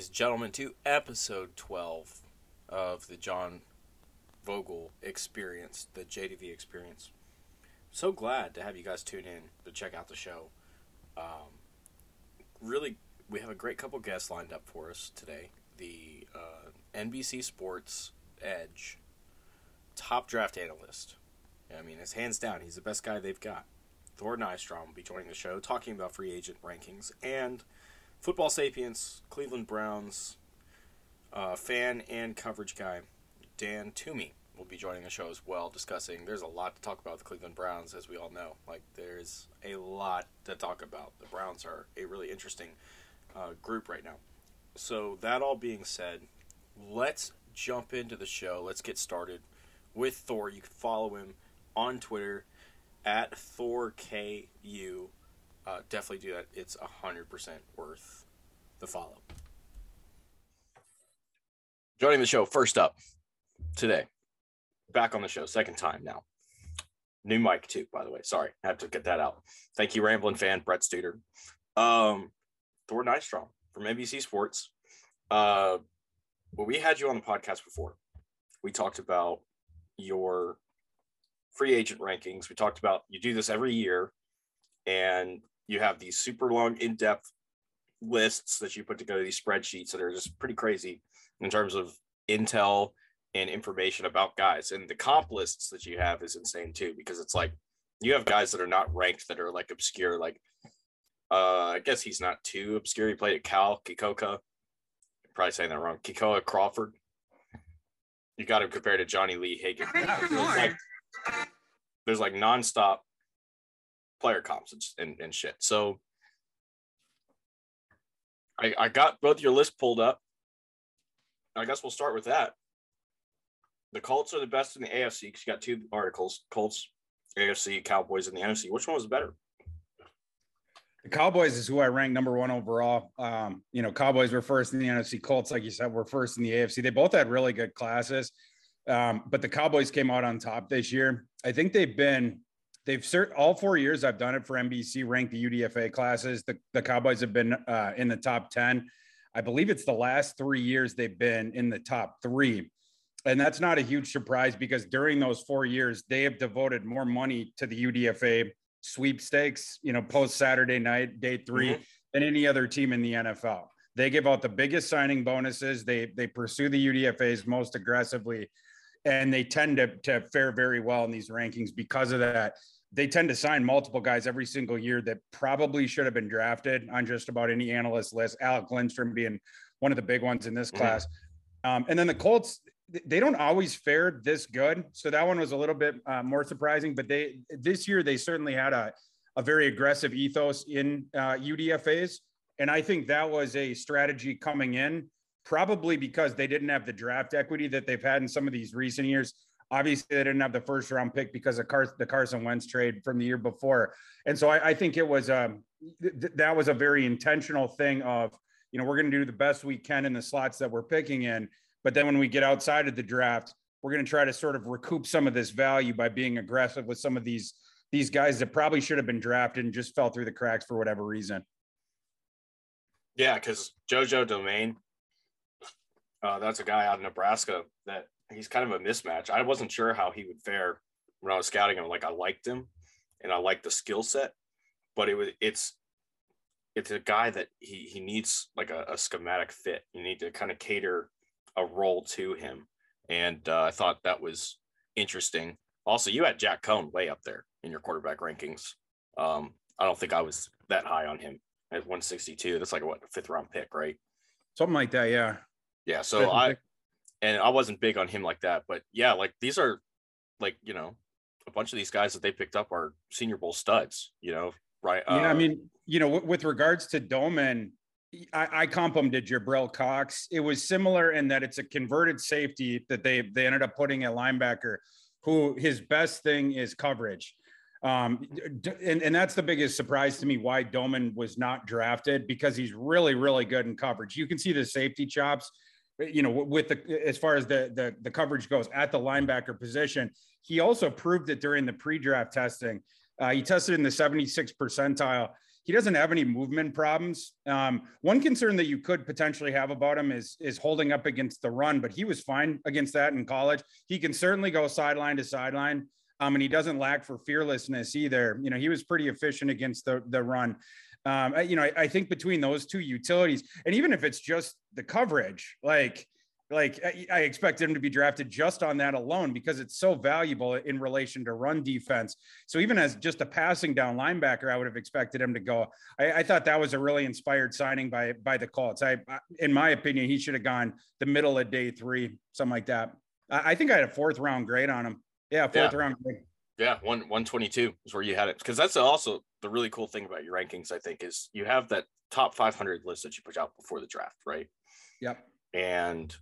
Ladies and gentlemen, to episode 12 of the John Vogel experience, the JDV experience. So glad to have you guys tune in to check out the show. Um, really, we have a great couple guests lined up for us today. The uh, NBC Sports Edge top draft analyst. I mean, it's hands down, he's the best guy they've got. Thor Nystrom will be joining the show, talking about free agent rankings and football sapiens, Cleveland Browns uh, fan and coverage guy Dan Toomey will be joining the show as well, discussing. There's a lot to talk about the Cleveland Browns, as we all know. Like, there's a lot to talk about. The Browns are a really interesting uh, group right now. So, that all being said, let's jump into the show. Let's get started with Thor. You can follow him on Twitter at ThorKU. Uh, definitely do that. It's a 100% worth the follow. Joining the show first up today, back on the show, second time now. New mic too, by the way. Sorry, I have to get that out. Thank you, Rambling fan Brett Studer. Um, Thor Nystrom from NBC Sports. Uh, well, we had you on the podcast before. We talked about your free agent rankings. We talked about you do this every year, and you have these super long, in depth lists that you put together, these spreadsheets that are just pretty crazy in terms of intel and information about guys. And the comp lists that you have is insane too, because it's like you have guys that are not ranked that are like obscure. Like, uh, I guess he's not too obscure. He played at Cal, Kekoa. I'm probably saying that wrong. Kekoa Crawford. You got him compared to Johnny Lee Hagan. There's like, there's like nonstop player comps and, and, shit. So I, I got both your lists pulled up. I guess we'll start with that. The Colts are the best in the AFC because you got two articles Colts, AFC, Cowboys, and the NFC. Which one was better? The Cowboys is who I rank number one overall. Um, you know, Cowboys were first in the NFC. Colts, like you said, were first in the AFC. They both had really good classes, um, but the Cowboys came out on top this year. I think they've been they've cert all four years I've done it for NBC ranked the UDFA classes. The, the Cowboys have been uh, in the top 10. I believe it's the last three years they've been in the top three. And that's not a huge surprise because during those four years, they have devoted more money to the UDFA sweepstakes, you know, post Saturday night, day 3 mm-hmm. than any other team in the NFL. They give out the biggest signing bonuses. They they pursue the UDFAs most aggressively and they tend to, to fare very well in these rankings because of that. They tend to sign multiple guys every single year that probably should have been drafted on just about any analyst list. Alec Lindstrom being one of the big ones in this mm-hmm. class. Um, and then the Colts, they don't always fare this good. So that one was a little bit uh, more surprising, but they this year they certainly had a, a very aggressive ethos in uh, UDFAs. And I think that was a strategy coming in probably because they didn't have the draft equity that they've had in some of these recent years. Obviously, they didn't have the first round pick because of Car- the Carson Wentz trade from the year before, and so I, I think it was um, th- that was a very intentional thing of you know we're going to do the best we can in the slots that we're picking in, but then when we get outside of the draft, we're going to try to sort of recoup some of this value by being aggressive with some of these these guys that probably should have been drafted and just fell through the cracks for whatever reason. Yeah, because JoJo Domann, uh, that's a guy out of Nebraska that he's kind of a mismatch. I wasn't sure how he would fare when I was scouting him. Like I liked him, and I liked the skill set, but it was it's it's a guy that he he needs like a, a schematic fit. You need to kind of cater a role to him, and uh, I thought that was interesting. Also, you had Jack Coan way up there in your quarterback rankings. Um, I don't think I was that high on him at 162. That's like a what fifth round pick, right? Something like that, yeah. Yeah. So I, and I wasn't big on him like that, but yeah, like these are like, you know, a bunch of these guys that they picked up are senior bowl studs, you know, right? Yeah. Uh, I mean, you know, w- with regards to Domann, I, I comp him to Jabril Cox. It was similar in that it's a converted safety that they they ended up putting a linebacker who his best thing is coverage. Um, and, and that's the biggest surprise to me why Domann was not drafted because he's really, really good in coverage. You can see the safety chops you know, with the as far as the the, the coverage goes at the linebacker position. He also proved it during the pre-draft testing. Uh, he tested in the 76th percentile. He he doesn't have any movement problems. Um, one concern that you could potentially have about him is is holding up against the run, but he was fine against that in college. He can certainly go sideline to sideline. Um, and he doesn't lack for fearlessness either. You know, he was pretty efficient against the the run. Um, you know, I, I think between those two utilities, and even if it's just the coverage, like like I expect him to be drafted just on that alone because it's so valuable in relation to run defense. So even as just a passing down linebacker, I would have expected him to go. I, I thought that was a really inspired signing by by the Colts. I, in my opinion, he should have gone the middle of day three, something like that. I, I think I had a fourth round grade on him. Yeah, fourth Yeah. round grade. Yeah, one one twenty two is where you had it because that's also the really cool thing about your rankings. I think is you have that top five hundred list that you put out before the draft, right? Yep. And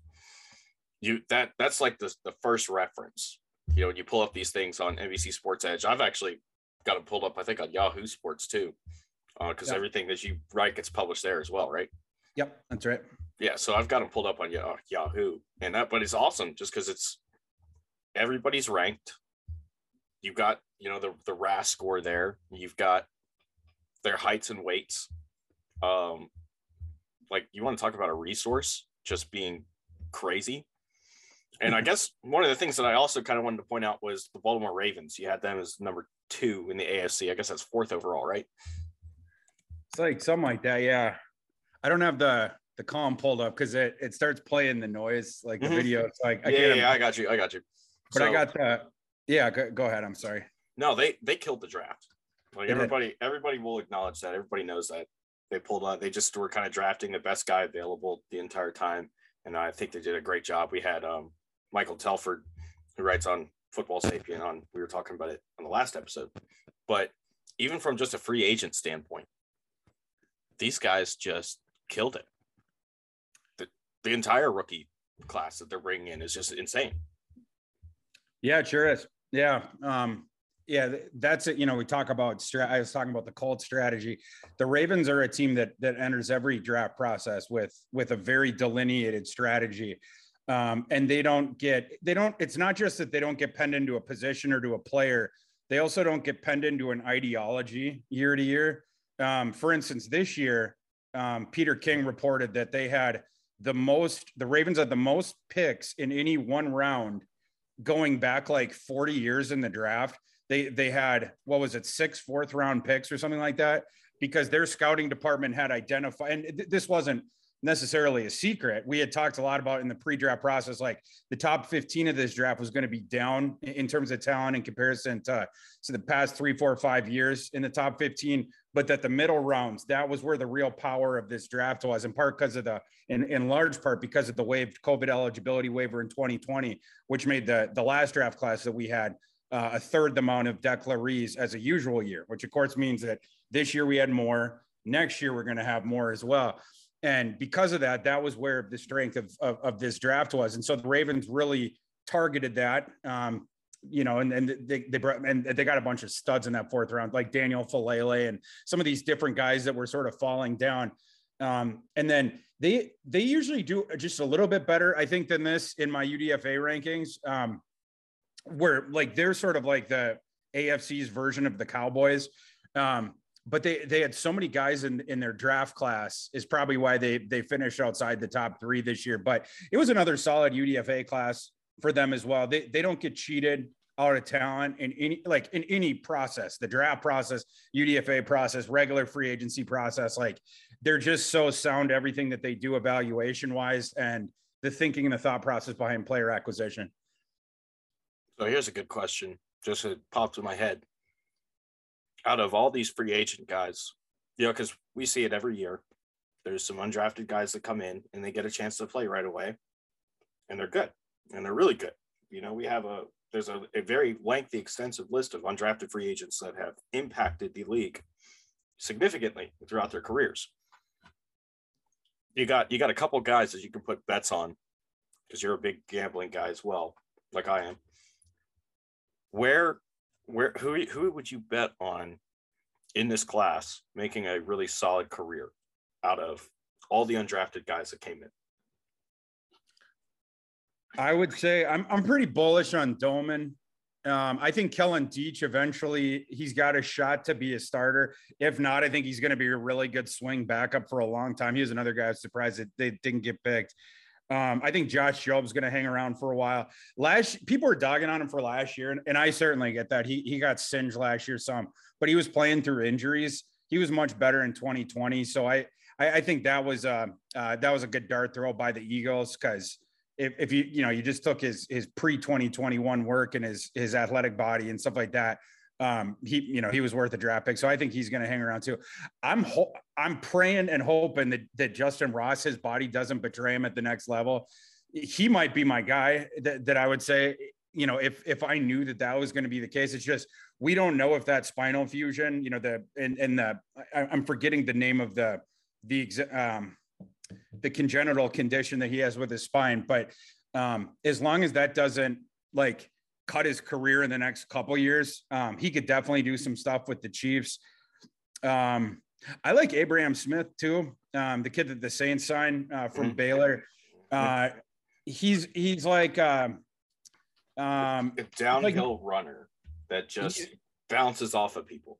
you that that's like the the first reference. You know, when you pull up these things on NBC Sports Edge, I've actually got it pulled up. I think on Yahoo Sports too, because Yeah. everything that you write gets published there as well, right? Yep. That's right. Yeah, so I've got them pulled up on Yahoo, and that, but it's awesome just because it's everybody's ranked. You've got you know the the RAS score there. You've got their heights and weights. Um, like you want to talk about a resource just being crazy. And I guess one of the things that I also kind of wanted to point out was the Baltimore Ravens. You had them as number two in the AFC. I guess that's fourth overall, right? It's like something like that. Yeah. I don't have the the column pulled up because it, it starts playing the noise, like the Mhm. video. It's like I yeah, can't, yeah, yeah, I got you. I got you. but I got the yeah, go, go ahead. I'm sorry. No, they they killed the draft. Like everybody, everybody will acknowledge that. Everybody knows that they pulled out. They just were kind of drafting the best guy available the entire time, and I think they did a great job. We had um, Michael Telford, who writes on Football Sapien. On we were talking about it on the last episode, but even from just a free agent standpoint, these guys just killed it. The the entire rookie class that they're bringing in is just insane. Yeah, it sure is. Yeah. Um, yeah, that's it. You know, we talk about. I was talking about the Colts strategy. The Ravens are a team that that enters every draft process with with a very delineated strategy. Um, and they don't get they don't, it's not just that they don't get penned into a position or to a player, they also don't get penned into an ideology year to year. Um, for instance, this year, um, Peter King reported that they had the most, the Ravens had the most picks in any one round going back like 40 years in the draft. They they had what was it, six fourth round picks or something like that, because their scouting department had identified, and th- this wasn't necessarily a secret. We had talked a lot about in the pre-draft process, like the top 15 of this draft was going to be down in- terms of talent in comparison to, to the past three, four, five years in the top 15, but that the middle rounds, that was where the real power of this draft was, in part because of the, in, in large part because of the waived COVID eligibility waiver in 2020, which made the, the last draft class that we had uh, a third the amount of declarees as a usual year, which of course means that this year we had more. Next year we're going to have more as well. And because of that, that was where the strength of, of, of this draft was. And so the Ravens really targeted that. Um, you know, and, and they, they brought, and they got a bunch of studs in that fourth round, like Daniel Faalele and some of these different guys that were sort of falling down. Um, and then they, they usually do just a little bit better, I think, than this in my UDFA rankings. Um, where like they're sort of like the AFC's version of the Cowboys. Um, but they they had so many guys in in their draft class is probably why they they finished outside the top three this year. But it was another solid UDFA class for them as well. They they don't get cheated out of talent in any like in any process, the draft process, UDFA process, regular free agency process. Like they're just so sound everything that they do evaluation wise and the thinking and the thought process behind player acquisition. So here's a good question, just it popped in my head. Out of all these free agent guys, you know, because we see it every year. There's some undrafted guys that come in and they get a chance to play right away, and they're good, and they're really good. You know, we have a there's a, a very lengthy, extensive list of undrafted free agents that have impacted the league significantly throughout their careers. You got you got a couple guys that you can put bets on because you're a big gambling guy as well, like I am where where who who would you bet on in this class making a really solid career out of all the undrafted guys that came in? I would say I'm I'm pretty bullish on Domann. Um, I think Kellen Diesch eventually he's got a shot to be a starter. If not, I think he's going to be a really good swing backup for a long time. He was another guy I was surprised that they didn't get picked. Um, I think Josh Jobe's going to hang around for a while. Last people were dogging on him for last year, and, and I certainly get that. He he got singed last year some, but he was playing through injuries. He was much better in 2020. So I I, I think that was uh, uh, that was a good dart throw by the Eagles because if, if you you know you just took his his pre 2021 work and his his athletic body and stuff like that um he you know he was worth a draft pick. So i think he's going to hang around too. I'm ho- i'm praying and hoping that that justyn ross his body doesn't betray him at the next level. He might be my guy that, that i would say you know if if i knew that that was going to be the case it's just we don't know if that spinal fusion you know the and and the I, i'm forgetting the name of the the um the congenital condition that he has with his spine. But um, as long as that doesn't like cut his career in the next couple years, um, he could definitely do some stuff with the Chiefs. Um, I like Abram Smith too, um, the kid that the Saints signed uh, from mm-hmm. Baylor. Uh, he's he's like um, um, a downhill like, runner that just bounces off of people.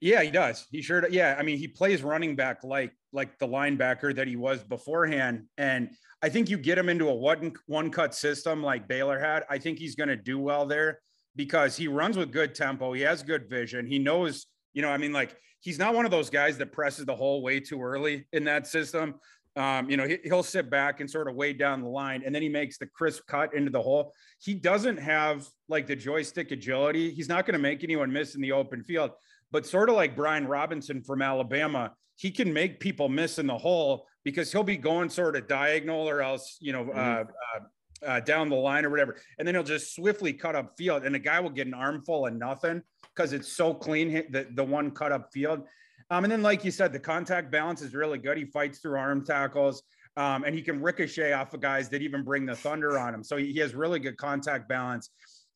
Yeah, he does. He sure. Does. Yeah, I mean, he plays running back like like the linebacker that he was beforehand, and I think you get him into a one one cut system like Baylor had. I think he's going to do well there because he runs with good tempo. He has good vision. He knows, you know, I mean, like he's not one of those guys that presses the hole way too early in that system. Um, you know, he, will sit back and sort of wade down the line, and then he makes the crisp cut into the hole. He doesn't have like the joystick agility. He's not going to make anyone miss in the open field but sort of like Brian Robinson from Alabama, he can make people miss in the hole because he'll be going sort of diagonal or else, you know, mm-hmm. uh, uh, uh, down the line or whatever. And then he'll just swiftly cut up field and the guy will get an armful of nothing because it's so clean, the, the one cut up field. Um, and then, like you said, the contact balance is really good. He fights through arm tackles. Um, and he can ricochet off of guys that even bring the thunder on him. So he, he has really good contact balance.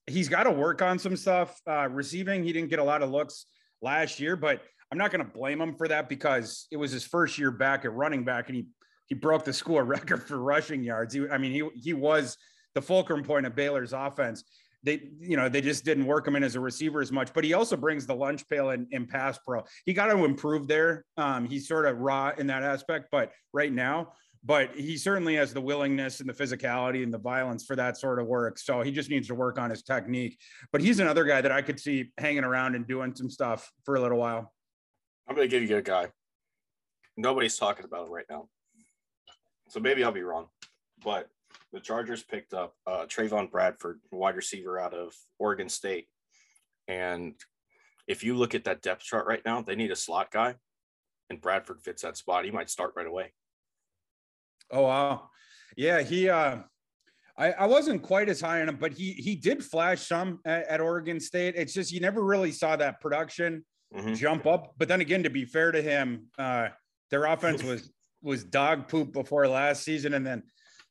He's got to work on some stuff. Uh, receiving, he didn't get a lot of looks last year, but I'm not going to blame him for that because it was his first year back at running back and he he broke the school record for rushing yards. He, I mean, he he was the fulcrum point of Baylor's offense. They, you know, they just didn't work him in as a receiver as much, but he also brings the lunch pail in, in pass pro. He got to improve there. Um, he's sort of raw in that aspect, but right now, but he certainly has the willingness and the physicality and the violence for that sort of work. So he just needs to work on his technique. But he's another guy that I could see hanging around and doing some stuff for a little while. I'm going to give you a guy. Nobody's talking about him right now. So maybe I'll be wrong. But the Chargers picked up uh, Trevon Bradford, wide receiver out of Oregon State. And if you look at that depth chart right now, they need a slot guy, and Bradford fits that spot. He might start right away. Oh wow, yeah. He, uh, I, I wasn't quite as high on him, but he he did flash some at, at Oregon State. It's just you never really saw that production mm-hmm. jump up. But then again, to be fair to him, uh, their offense was was dog poop before last season, and then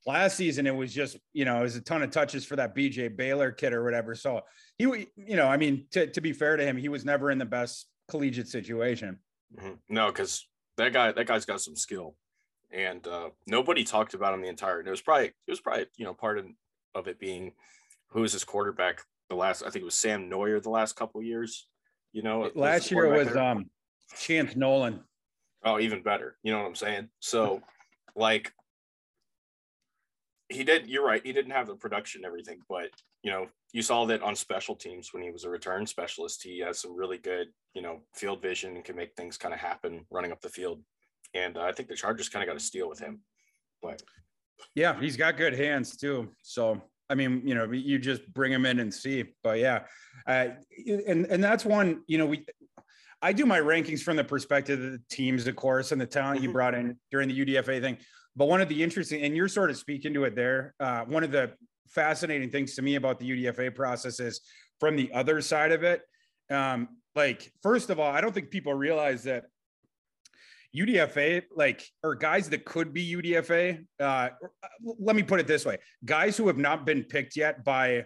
last season it was just you know it was a ton of touches for that BJ Baylor kid or whatever. So he, you know, I mean, to to be fair to him, he was never in the best collegiate situation. Mm-hmm. No, because that guy that guy's got some skill and uh, nobody talked about him the entire. It was probably it was probably you know part of, of it being who was his quarterback the last. I think it was Sam Noyer the last couple years. You know, last year was there. um Chance Nolan. Oh, even better. You know what I'm saying? So, like, he did. You're right. He didn't have the production, and everything, but you know, you saw that on special teams when he was a return specialist. He has some really good, you know, field vision and can make things kind of happen running up the field and uh, I think the Chargers kind of got a steal with him. But yeah, he's got good hands too. So I mean, you know, you just bring him in and see. But yeah, uh, and and that's one. You know, we I do my rankings from the perspective of the teams, of course, and the talent you mm-hmm. brought in during the UDFA thing. But one of the interesting, and you're sort of speaking to it there. Uh, one of the fascinating things to me about the UDFA process is from the other side of it. Um, like, first of all, I don't think people realize that UDFA, like, or guys that could be UDFA. Uh, let me put it this way guys who have not been picked yet by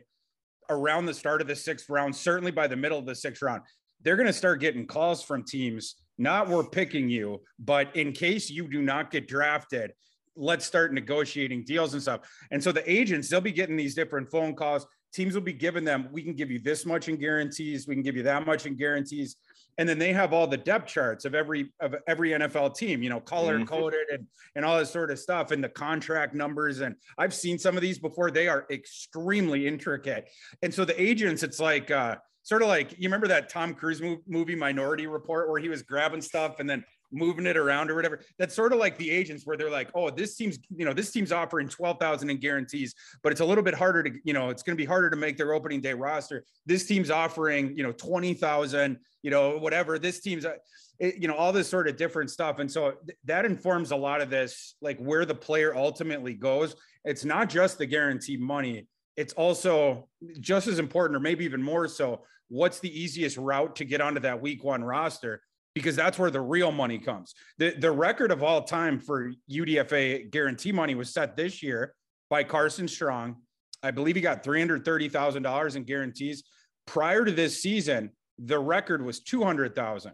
around the start of the sixth round, certainly by the middle of the sixth round, they're going to start getting calls from teams. Not we're picking you, but in case you do not get drafted, let's start negotiating deals and stuff. And so the agents, they'll be getting these different phone calls teams will be giving them, we can give you this much in guarantees, we can give you that much in guarantees. And then they have all the depth charts of every of every NFL team, you know, color mm-hmm. coded and and all this sort of stuff, and the contract numbers. And I've seen some of these before. They are extremely intricate. And so the agents, it's like uh, sort of like you remember that Tom Cruise movie Minority Report where he was grabbing stuff and then moving it around or whatever. That's sort of like the agents where they're like, oh, this team's, you know, this team's offering 12,000 in guarantees, but it's a little bit harder to, you know, it's going to be harder to make their opening day roster. This team's offering, you know, 20,000, you know, whatever. This team's, uh, it, you know, all this sort of different stuff. And so th- that informs a lot of this, like where the player ultimately goes. It's not just the guaranteed money. It's also just as important, or maybe even more so, what's the easiest route to get onto that week one roster? Because that's where the real money comes. The, the record of all time for UDFA guarantee money was set this year by Carson Strong. I believe he got $330,000 in guarantees. Prior to this season, the record was 200,000.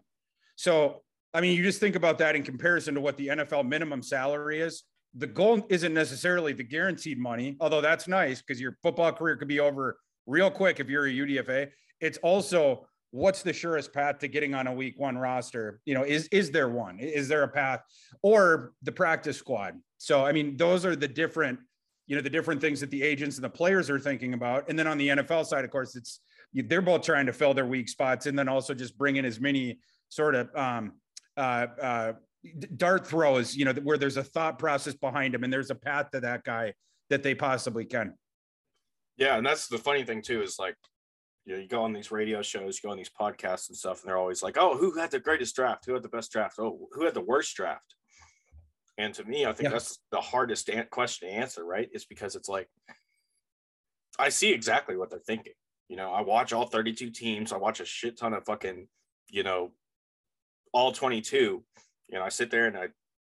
So, I mean, you just think about that in comparison to what the NFL minimum salary is. The goal isn't necessarily the guaranteed money, although that's nice because your football career could be over real quick if you're a UDFA. It's also what's the surest path to getting on a week one roster? You know is is there one? Is there a path? Or the practice squad. So i mean those are the different you know the different things that the agents and the players are thinking about. And then on the nfl side of course it's they're both trying to fill their weak spots and then also just bring in as many sort of um, uh, uh, dart throws you know where there's a thought process behind them and there's a path to that guy that they possibly can. Yeah and that's the funny thing too is like you know, you go on these radio shows, you go on these podcasts and stuff, and they're always like, "Oh, who had the greatest draft? Who had the best draft? Oh, who had the worst draft?" And to me, I think yeah. that's the hardest question to answer, right? Is because it's like I see exactly what they're thinking. You know, I watch all 32 teams. I watch a shit ton of fucking, you know, all 22. You know, I sit there and I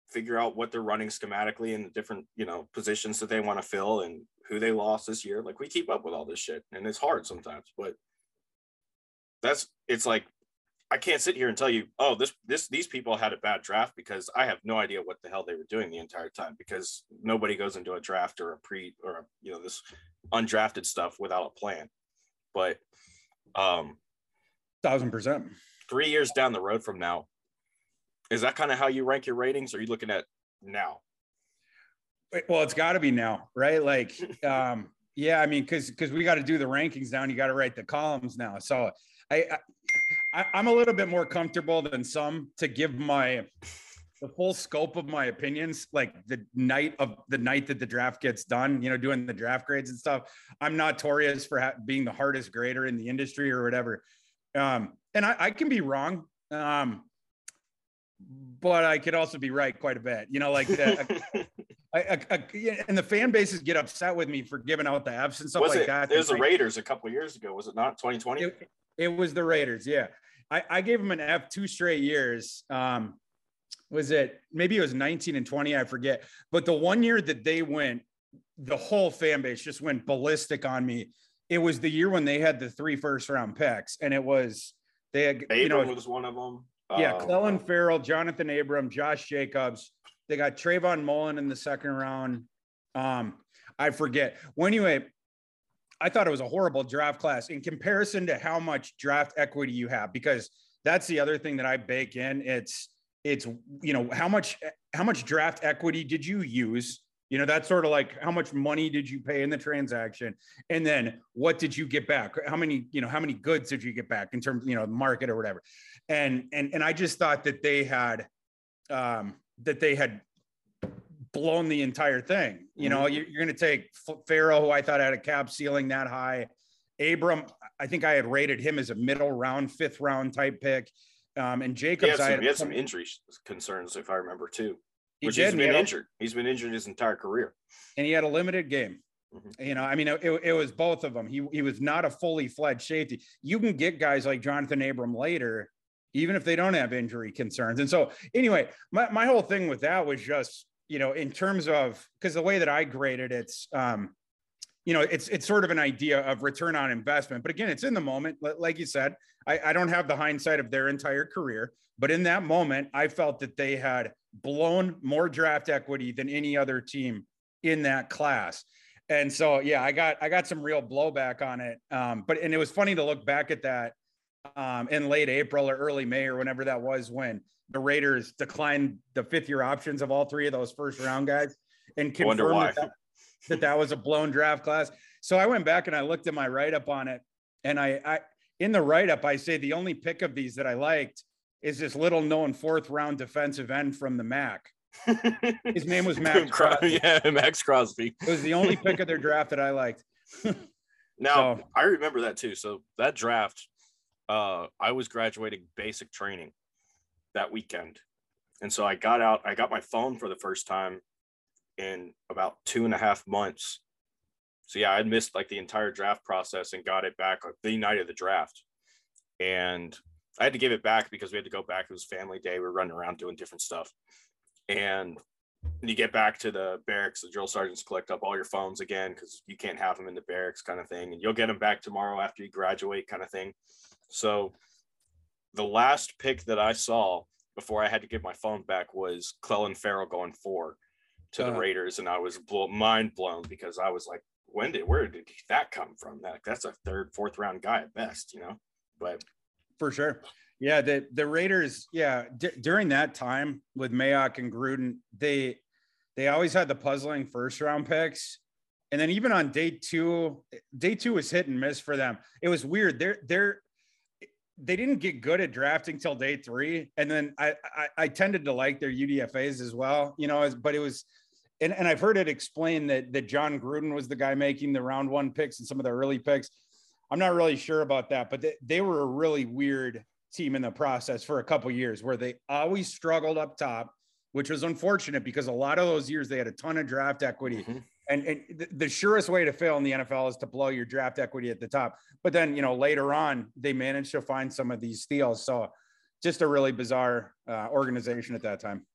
figure out what they're running schematically and the different, you know, positions that they want to fill and who they lost this year. Like we keep up with all this shit and it's hard sometimes, but that's it's like I can't sit here and tell you, oh, this this these people had a bad draft because I have no idea what the hell they were doing the entire time because nobody goes into a draft or a pre or a, you know this undrafted stuff without a plan. But um thousand percent. Three years down the road from now, is that kind of how you rank your ratings? Or are you looking at now? Well, it's got to be now, right? Like, um, yeah, I mean, because because we got to do the rankings now, and you got to write the columns now. So I, I I'm a little bit more comfortable than some to give my the full scope of my opinions like the night of the night that the draft gets done you know doing the draft grades and stuff i'm notorious for ha- being the hardest grader in the industry or whatever um, and I, I, can be wrong um, but i could also be right quite a bit you know like the, I, I, I, and the fan bases get upset with me for giving out the Fs and stuff was like it, that. It was the Raiders a couple years ago, was it not? 2020. It, it, was the Raiders. Yeah, I, I gave them an F two straight years. Um, was it maybe it was 19 and 20? I forget. But the one year that they went, the whole fan base just went ballistic on me. It was the year when they had the three first round picks, and it was they had Abram you know was one of them. Yeah, um, Ferrell, Jonathan Abram, Josh Jacobs. They got Trayvon Mullen in the second round. Um, I forget. Well, anyway, I thought it was a horrible draft class in comparison to how much draft equity you have, because that's the other thing that I bake in. It's it's you know how much how much draft equity did you use? You know, that's sort of like how much money did you pay in the transaction, and then what did you get back? How many you know how many goods did you get back in terms you know market or whatever? And and and I just thought that they had um, that they had blown the entire thing. You know, mm-hmm. you're, you're going to take Ferrell, who I thought had a cap ceiling that high. Abram, I think I had rated him as a middle round, fifth round type pick. Um, and Jacobs, he had, some, I had, he had some injury concerns, if I remember too. He which did, he's been he injured. A, he's been injured his entire career, and he had a limited game. Mm-hmm. You know, I mean, it, it was both of them. He he was not a fully fledged safety. You can get guys like Jonathan Abram later even if they don't have injury concerns. And so, anyway, my, my whole thing with that was just, you know, in terms of because the way that I graded it's, um, you know, it's it's sort of an idea of return on investment. But again, it's in the moment. Like you said, I, I don't have the hindsight of their entire career, but in that moment, I felt that they had blown more draft equity than any other team in that class. And so yeah, I got I got some real blowback on it. Um, but and it was funny to look back at that um, in late April or early May or whenever that was when the Raiders declined the fifth year options of all three of those first round guys and confirmed that that, that that was a blown draft class. So I went back and I looked at my write up on it, and I, I in the write up I say the only pick of these that I liked is this little known fourth round defensive end from the MAC. His name was Maxx Crosby. Yeah, Maxx Crosby. It was the only pick of their draft that I liked. now so, I remember that too. So that draft, uh, I was graduating basic training that weekend, and so I got out. I got my phone for the first time in about two and a half months. So yeah, I missed like the entire draft process and got it back the night of the draft, and I had to give it back because we had to go back. It was family day. We were running around doing different stuff. And you get back to the barracks, the drill sergeants collect up all your phones again because you can't have them in the barracks, kind of thing. And you'll get them back tomorrow after you graduate, kind of thing. So the last pick that I saw before I had to give my phone back was Clelin Ferrell going four to uh, the uh-huh. Raiders, and I was blow, mind blown because I was like, when did where did that come from? That that's a third, fourth round guy at best, you know. But for sure. Yeah, the the Raiders, yeah, d- during that time with Mayock and Gruden, they they always had the puzzling first round picks. And then even on day two, day two was hit and miss for them. It was weird. They're they're they didn't get good at drafting till day three. And then I I, I tended to like their UDFAs as well, you know, but it was and, and I've heard it explained that that Jon Gruden was the guy making the round one picks and some of the early picks. I'm not really sure about that, but they, they were a really weird team in the process for a couple years where they always struggled up top, which was unfortunate because a lot of those years they had a ton of draft equity. Mm-hmm. And, and the, surest way to fail in the NFL is to blow your draft equity at the top. But then, you know, later on, they managed to find some of these steals. So just a really bizarre uh, organization at that time.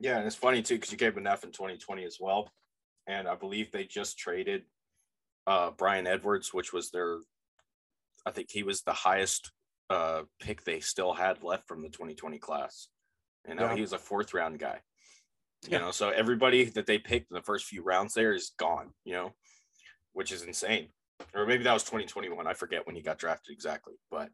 Yeah. And it's funny too, because you gave an F in 2020 as well. And I believe they just traded uh, Bryan Edwards, which was their, I think he was the highest uh, pick they still had left from the 2020 class. You know, yeah. he was a fourth round guy. You yeah. know, so everybody that they picked in the first few rounds there is gone, you know, which is insane. Or maybe that was 2021. I forget when he got drafted exactly. But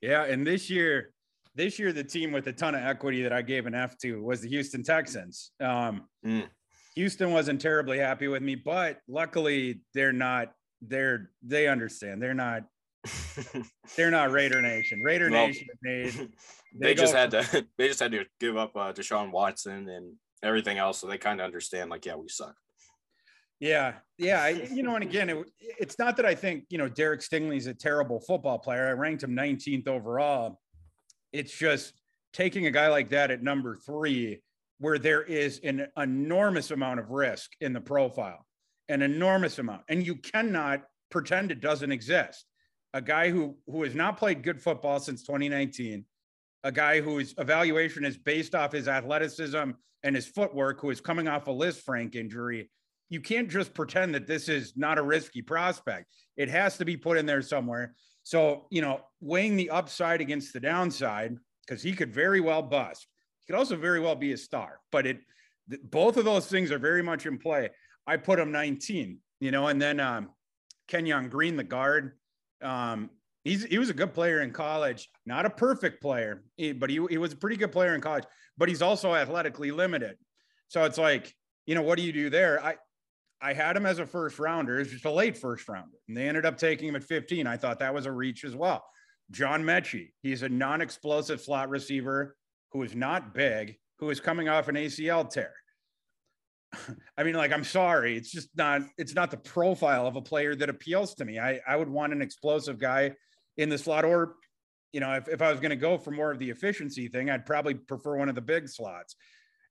yeah, and this year, this year the team with a ton of equity that I gave an F to was the Houston Texans. Um, mm. Houston wasn't terribly happy with me, but luckily they're not. They're they understand. They're not. they're not Raider Nation. Raider Nation made. They, they just had to. They just had to give up uh, Deshaun Watson and everything else, so they kind of understand. Like, yeah, we suck. Yeah, yeah. I, you know, and again, it, it's not that I think you know Derek Stingley's a terrible football player. I ranked him 19th overall. It's just taking a guy like that at number three where there is an enormous amount of risk in the profile, an enormous amount, and you cannot pretend it doesn't exist. A guy who who has not played good football since 2019, a guy whose evaluation is based off his athleticism and his footwork, who is coming off a list Lisfranc injury. You can't just pretend that this is not a risky prospect. It has to be put in there somewhere. So, you know, weighing the upside against the downside, because he could very well bust He could also very well be a star, but it both of those things are very much in play. I put him 19, you know, and then um, Kenyon Green, the guard. Um, he's he was a good player in college, not a perfect player, but he, he was a pretty good player in college. But he's also athletically limited, so it's like you know what do you do there? I I had him as a first rounder, it's just a late first rounder, and they ended up taking him at 15. I thought that was a reach as well. John Metchie, he's a non-explosive slot receiver who is not big, who is coming off an ACL tear. I mean, like, I'm sorry, it's just not, it's not the profile of a player that appeals to me. I, I would want an explosive guy in the slot, or, you know, if, if I was going to go for more of the efficiency thing, I'd probably prefer one of the big slots.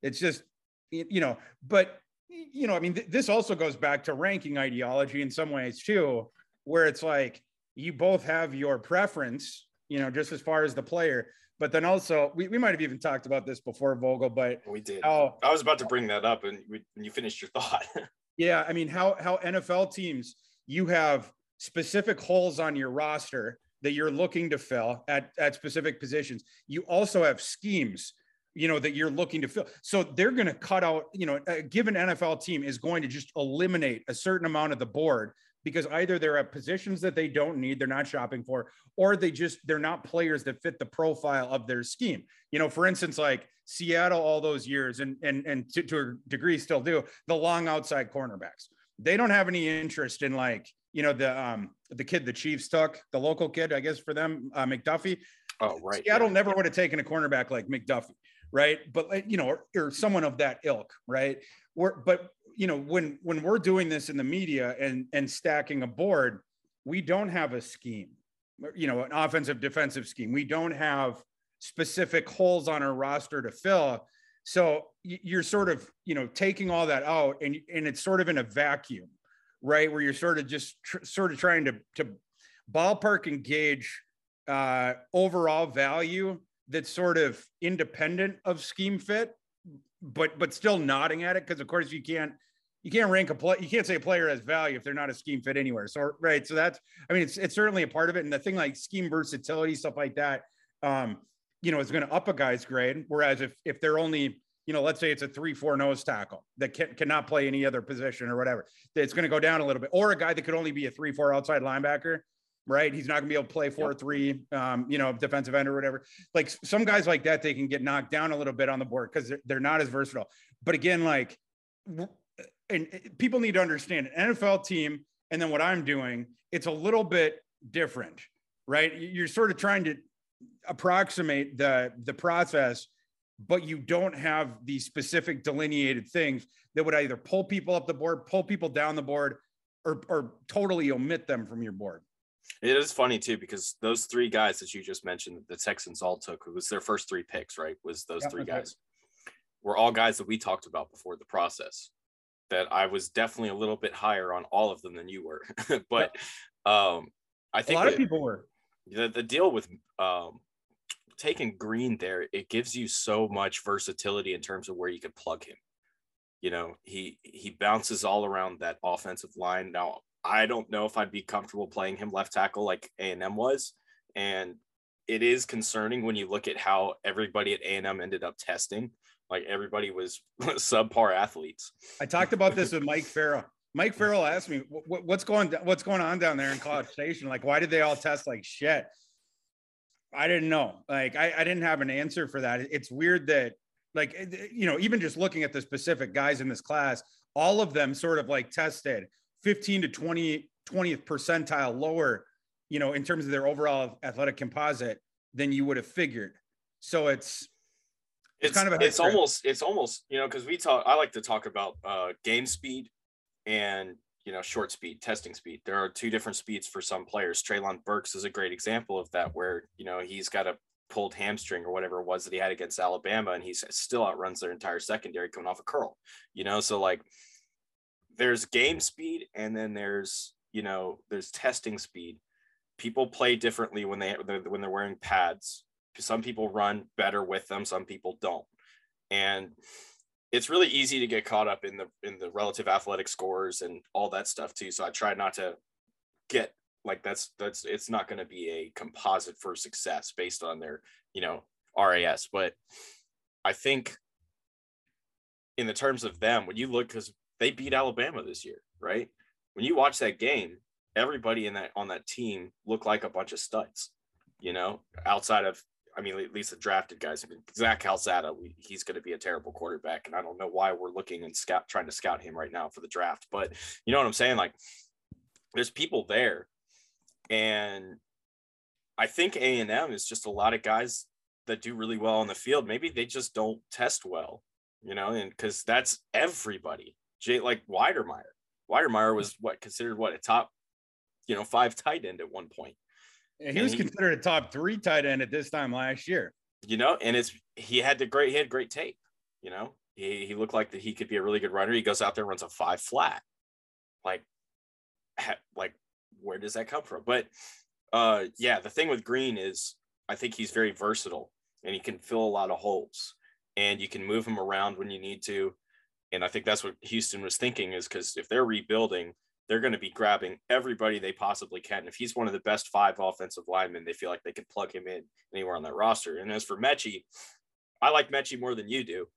It's just, you know, but, you know, I mean, th- this also goes back to ranking ideology in some ways too, where it's like you both have your preference, you know, just as far as the player, but then also, we, we might have even talked about this before, Vogel, but we did. How, I was about to bring that up, and we, when you finished your thought. yeah, I mean, how how NFL teams you have specific holes on your roster that you're looking to fill at at specific positions. You also have schemes you know, that you're looking to fill. So they're going to cut out, you know, a given NFL team is going to just eliminate a certain amount of the board because either they're at positions that they don't need, they're not shopping for, or they just they're not players that fit the profile of their scheme. You know, for instance, like Seattle all those years, and and and to, to a degree still do the long outside cornerbacks. They don't have any interest in like you know the um the kid the Chiefs took the local kid I guess for them uh, McDuffie. Oh right. Seattle yeah. never would have taken a cornerback like McDuffie, right? But you know, or, or someone of that ilk, right? We're, but you know when when we're doing this in the media and and stacking a board we don't have a scheme you know an offensive defensive scheme we don't have specific holes on our roster to fill so you're sort of you know taking all that out and and it's sort of in a vacuum right where you're sort of just tr- sort of trying to to ballpark and gauge uh overall value that's sort of independent of scheme fit but but still nodding at it because of course you can't you can't rank a play you can't say a player has value if they're not a scheme fit anywhere. So right so that's i mean it's it's certainly a part of it. And the thing like scheme versatility stuff like that um you know is going to up a guy's grade whereas if if they're only you know let's say it's a three four nose tackle that can, cannot play any other position or whatever it's going to go down a little bit or a guy that could only be a three four outside linebacker right? He's not going to be able to play four yep. three, um, you know, defensive end or whatever. Like some guys like that, they can get knocked down a little bit on the board because they're, they're not as versatile. But again, like, and people need to understand an NFL team and then what I'm doing, it's a little bit different, right? You're sort of trying to approximate the the process, but you don't have these specific delineated things that would either pull people up the board, pull people down the board, or or totally omit them from your board. It is funny too because those three guys that you just mentioned, the Texans all took, it was their first three picks, right? Was those three guys were all guys that we talked about before the process. That I was definitely a little bit higher on all of them than you were, but um, I think a lot that, of people were. The the deal with um, taking Green there, it gives you so much versatility in terms of where you could plug him. You know, he he bounces all around that offensive line. Now, I don't know if I'd be comfortable playing him left tackle like A and M was, and it is concerning when you look at how everybody at A and M ended up testing. Like everybody was subpar athletes. I talked about this with Mike Farrell. Mike Farrell asked me, "What's going What's going on down there in College Station? Like, why did they all test like shit?" I didn't know. Like, I, I didn't have an answer for that. It's weird that, like, you know, even just looking at the specific guys in this class, all of them sort of like tested 15 to 20 20th percentile lower, you know, in terms of their overall athletic composite than you would have figured. So it's it's, it's kind of a it's almost it's almost you know because we talk I like to talk about uh, game speed and you know short speed testing speed. There are two different speeds for some players. Treylon Burks is a great example of that, where you know he's got a pulled hamstring or whatever it was that he had against Alabama, and he still outruns their entire secondary coming off a curl. You know, so like there's game speed and then there's you know there's testing speed people play differently when they when they're wearing pads some people run better with them some people don't and it's really easy to get caught up in the in the relative athletic scores and all that stuff too so i try not to get like that's that's it's not going to be a composite for success based on their you know ras but i think in the terms of them when you look because they beat Alabama this year, right? When you watch that game, everybody in that on that team looked like a bunch of studs, you know, outside of I mean, at least the drafted guys. I mean, Zach Calzada, he's going to be a terrible quarterback, and I don't know why we're looking and scout trying to scout him right now for the draft. But you know what I'm saying? Like, there's people there, and I think A and M is just a lot of guys that do really well on the field. Maybe they just don't test well, you know, and because that's everybody. Jay like Wydermyer. Wydermyer was what considered what a top, you know, five tight end at one point. Yeah, he was he, considered a top three tight end at this time last year. You know, and it's he had the great he had great tape. You know, he he looked like that he could be a really good runner. He goes out there runs a five flat. Like, like where does that come from? But uh, yeah, the thing with Green is I think he's very versatile and he can fill a lot of holes and you can move him around when you need to. And I think that's what Houston was thinking is because if they're rebuilding, they're going to be grabbing everybody they possibly can. If he's one of the best five offensive linemen, they feel like they can plug him in anywhere on that roster. And as for Metchie, I like Metchie more than you do.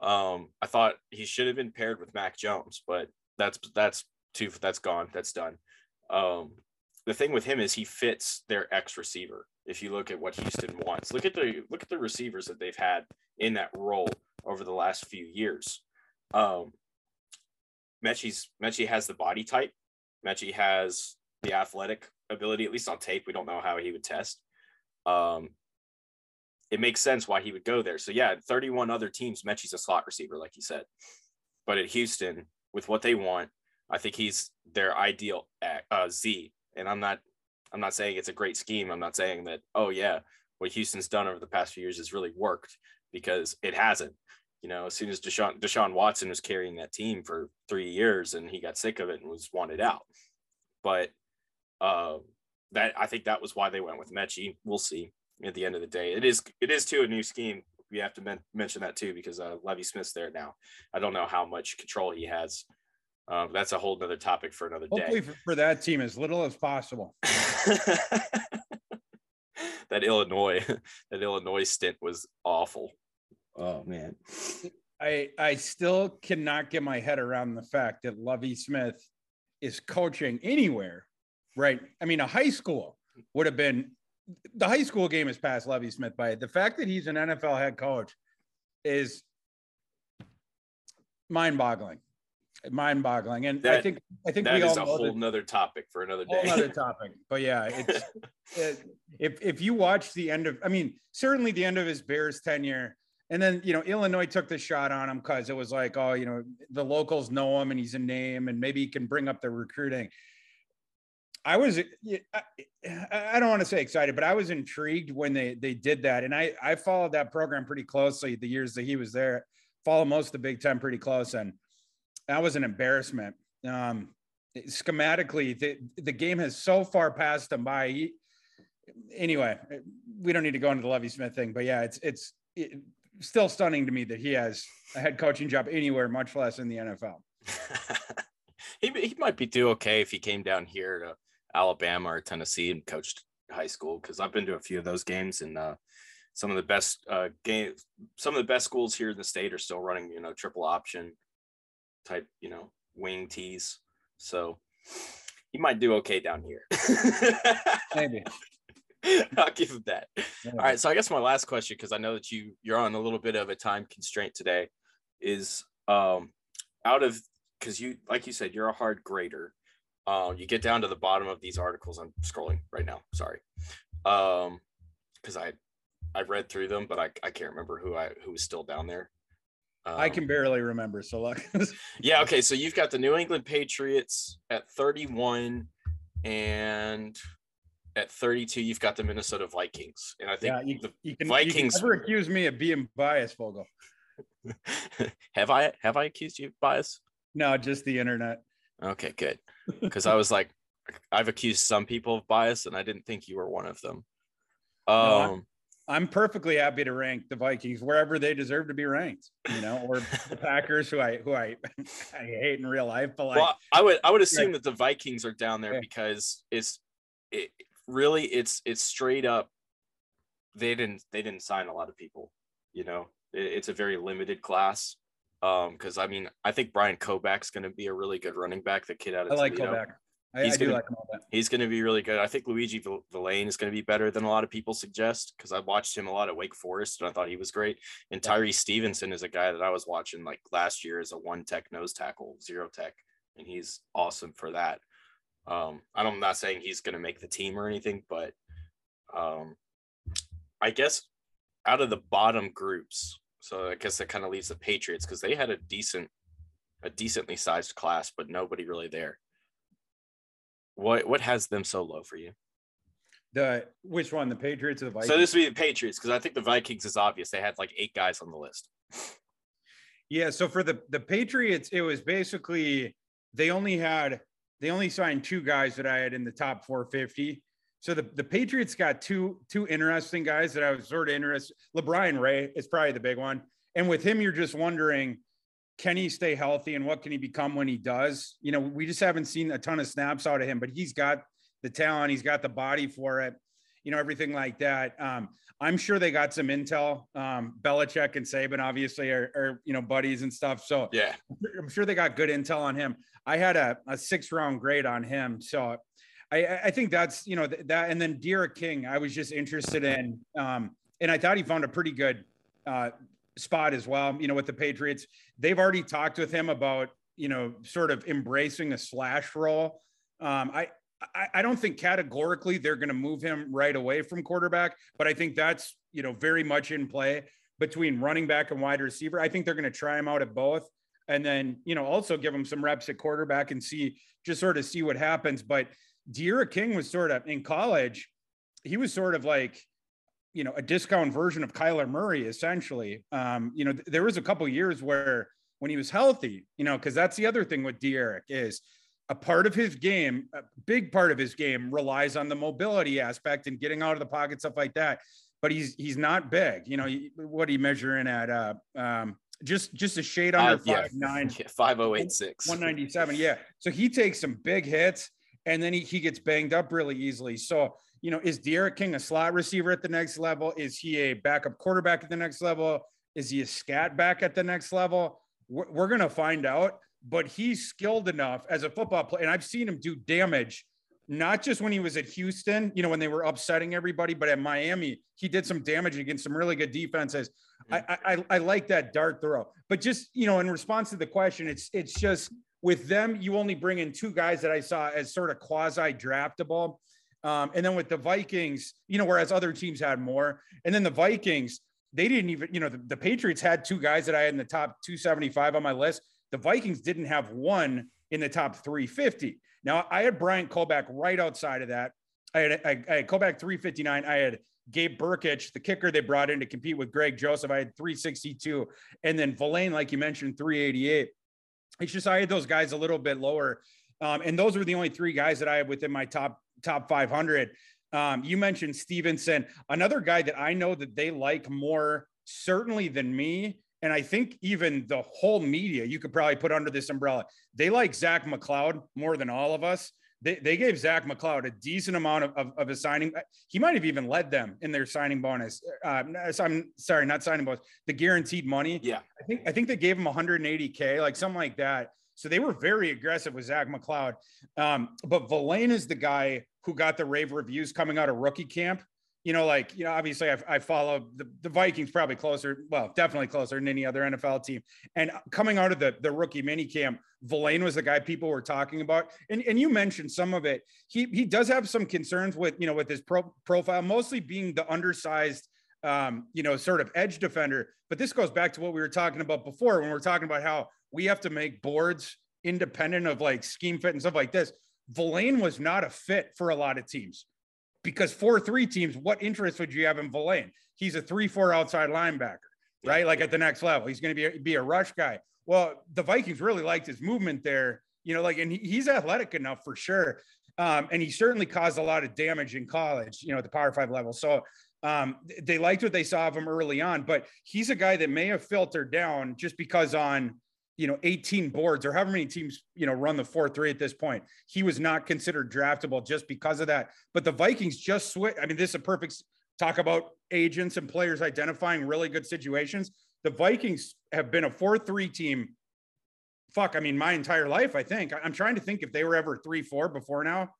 Um, I thought he should have been paired with Mac Jones, but that's that's too that's gone. That's done. Um, the thing with him is he fits their X receiver. If you look at what Houston wants, look at the look at the receivers that they've had in that role over the last few years. Um, Metchie's Metchie has the body type. Metchie has the athletic ability, at least on tape. We don't know how he would test. Um, it makes sense why he would go there. So yeah, 31 other teams, Metchie's a slot receiver, like you said. But at Houston, with what they want, I think he's their ideal uh, Z. And I'm not, I'm not saying it's a great scheme. I'm not saying that, oh yeah, what Houston's done over the past few years has really worked because it hasn't. You know, as soon as Deshaun, Deshaun Watson was carrying that team for three years and he got sick of it and was wanted out. But uh, that I think that was why they went with Metchie. We'll see at the end of the day. It is it is too a new scheme. We have to men- mention that too because uh, Lovie Smith's there now. I don't know how much control he has. Um, that's a whole nother topic for another Hopefully day. For, for that team, as little as possible. that Illinois, that Illinois stint was awful. Oh man. I I still cannot get my head around the fact that Lovie Smith is coaching anywhere, right? I mean, a high school would have been the high school game is past Lovie Smith by the fact that he's an NFL head coach is mind-boggling, mind-boggling, and That- I think I think That we is all a whole that- nother topic for another day. other topic. But yeah, it's it, if if you watch the end of, I mean, certainly the end of his Bears tenure, and then you know Illinois took the shot on him because it was like, oh, you know, the locals know him and he's a name, and maybe he can bring up the recruiting. I was, I, I don't want to say excited, but I was intrigued when they they did that, and I I followed that program pretty closely the years that he was there. Follow most of the Big Ten pretty close, and that was an embarrassment. Um, schematically, the the game has so far passed him by. He, anyway, we don't need to go into the Lovie Smith thing, but yeah, it's it's it, still stunning to me that he has a head coaching job anywhere, much less in the NFL. he, he might be do okay if he came down here to Alabama or Tennessee and coached high school because I've been to a few of those games and uh, some of the best uh, games, some of the best schools here in the state are still running, you know, triple option type, you know, wing tees. So he might do okay down here. Maybe. I'll give him that. All right. So I guess my last question, because I know that you you're on a little bit of a time constraint today, is um out of because you like you said you're a hard grader. Um, you get down to the bottom of these articles. I'm scrolling right now. Sorry. Um, because I I read through them, but I, I can't remember who I who was still down there. Um, I can barely remember. So luck. yeah. Okay. So you've got the New England Patriots at 31, and at 32, you've got the Minnesota Vikings, and I think yeah, you, the you can Vikings- You can never accuse me of being biased, Vogel. have I have I accused you of bias? No, just the internet. Okay, good. Because I was like, I've accused some people of bias, and I didn't think you were one of them. Um, I'm perfectly happy to rank the Vikings wherever they deserve to be ranked, you know, or the Packers, who I who I I hate in real life, but like well, I would I would assume that the Vikings are down there Yeah. because it's it really it's it's straight up. They didn't they didn't sign a lot of people, you know. It, it's a very limited class. Um, because I mean, I think Bryant Koback's going to be a really good running back. The kid out of I like Toledo. Koback. I, He's I gonna- like him all that. He's going to be really good. I think Luiji Vil- Vilain is going to be better than a lot of people suggest because I watched him a lot at Wake Forest and I thought he was great. And Tyree Stevenson is a guy that I was watching like last year as a one tech nose tackle, zero tech, and he's awesome for that. Um, I'm not saying he's going to make the team or anything, but um, I guess out of the bottom groups, so I guess that kind of leaves the Patriots because they had a decent, a decently sized class, but nobody really there. What what has them so low for you? The which one? The Patriots or the Vikings? So this would be the Patriots because I think the Vikings is obvious. They had like eight guys on the list. Yeah, so for the the Patriots, it was basically they only had they only signed two guys that I had in the top 450. So the, the Patriots got two two interesting guys that I was sort of interested. LaBryan Ray is probably the big one, and with him, you're just wondering, can he stay healthy and what can he become when he does? You know, we just haven't seen a ton of snaps out of him, but he's got the talent, he's got the body for it. you know, everything like that. Um, I'm sure they got some intel. Um, Belichick and Saban obviously are, are, you know, buddies and stuff. So yeah, I'm sure they got good intel on him. I had a, a six round grade on him. So I, I think that's, you know, that, and then D'Eriq King, I was just interested in, um, and I thought he found a pretty good, uh, spot as well. You know, with the Patriots, they've already talked with him about, you know, sort of embracing a slash role. Um, I, I, I don't think categorically they're going to move him right away from quarterback, but I think that's you know very much in play between running back and wide receiver. I think they're going to try him out at both, and then you know also give him some reps at quarterback and see just sort of see what happens. But D'Eriq King was sort of in college, he was sort of like you know a discount version of Kyler Murray essentially. Um, you know there was a couple years where when he was healthy, you know, because that's the other thing with D'Eriq is a part of his game, a big part of his game relies on the mobility aspect and getting out of the pocket, stuff like that. But he's he's not big. You know, what are he measuring at? Uh, um, just just a shade under uh, five yeah. nine, yeah, five oh eight six, one ninety seven. Yeah. So he takes some big hits, and then he he gets banged up really easily. So you know, is D'Eriq King a slot receiver at the next level? Is he a backup quarterback at the next level? Is he a scat back at the next level? We're, we're going to find out but he's skilled enough as a football player. And I've seen him do damage, not just when he was at Houston, you know, when they were upsetting everybody, but at Miami, he did some damage against some really good defenses. Mm-hmm. I, I, I like that dart throw, but just, you know, in response to the question, it's, it's just with them, you only bring in two guys that I saw as sort of quasi draftable. Um, and then with the Vikings, you know, whereas other teams had more, and then the Vikings, they didn't even, you know, the, the Patriots had two guys that I had in the top 275 on my list. The Vikings didn't have one in the top 350. Now I had Bryant Koback right outside of that. I had, I, I had Koback 359. I had Gabe Brkic, the kicker they brought in to compete with Greg Joseph. I had 362. And then Vilain, like you mentioned, 388. It's just I had those guys a little bit lower. Um, and those were the only three guys that I have within my top top 500. Um, you mentioned Stevenson, another guy that I know that they like more certainly than me and I think even the whole media you could probably put under this umbrella. They like Zach McCloud more than all of us. They, they gave Zach McCloud a decent amount of, of, of a signing. He might have even led them in their signing bonus. Uh, I'm sorry, not signing bonus, the guaranteed money. Yeah. I think I think they gave him 180K, like something like that. So they were very aggressive with Zach McCloud. Um, but Vilain is the guy who got the rave reviews coming out of rookie camp you know, like, you know, obviously I, I follow the, the Vikings probably closer, well, definitely closer than any other NFL team. And coming out of the, the rookie mini camp, Vilain was the guy people were talking about. And, and you mentioned some of it. He, he does have some concerns with, you know, with his pro, profile, mostly being the undersized, um, you know, sort of edge defender. But this goes back to what we were talking about before when we are talking about how we have to make boards independent of like scheme fit and stuff like this. Vilain was not a fit for a lot of teams because four three teams, what interest would you have in Vilain? He's a three four outside linebacker, right? Like at the next level, he's going to be a, be a rush guy. Well, the Vikings really liked his movement there, you know, like, and he, he's athletic enough for sure. Um, and he certainly caused a lot of damage in college, you know, at the Power Five level. So um, they liked what they saw of him early on, but he's a guy that may have filtered down just because on you know 18 boards or however many teams you know run the 4-3 at this point. He was not considered draftable just because of that. But the vikings just switch i mean this is a perfect talk about agents and players identifying really good situations. The vikings have been a 4-3 team fuck i mean my entire life i think. I'm trying to think if they were ever 3-4 before now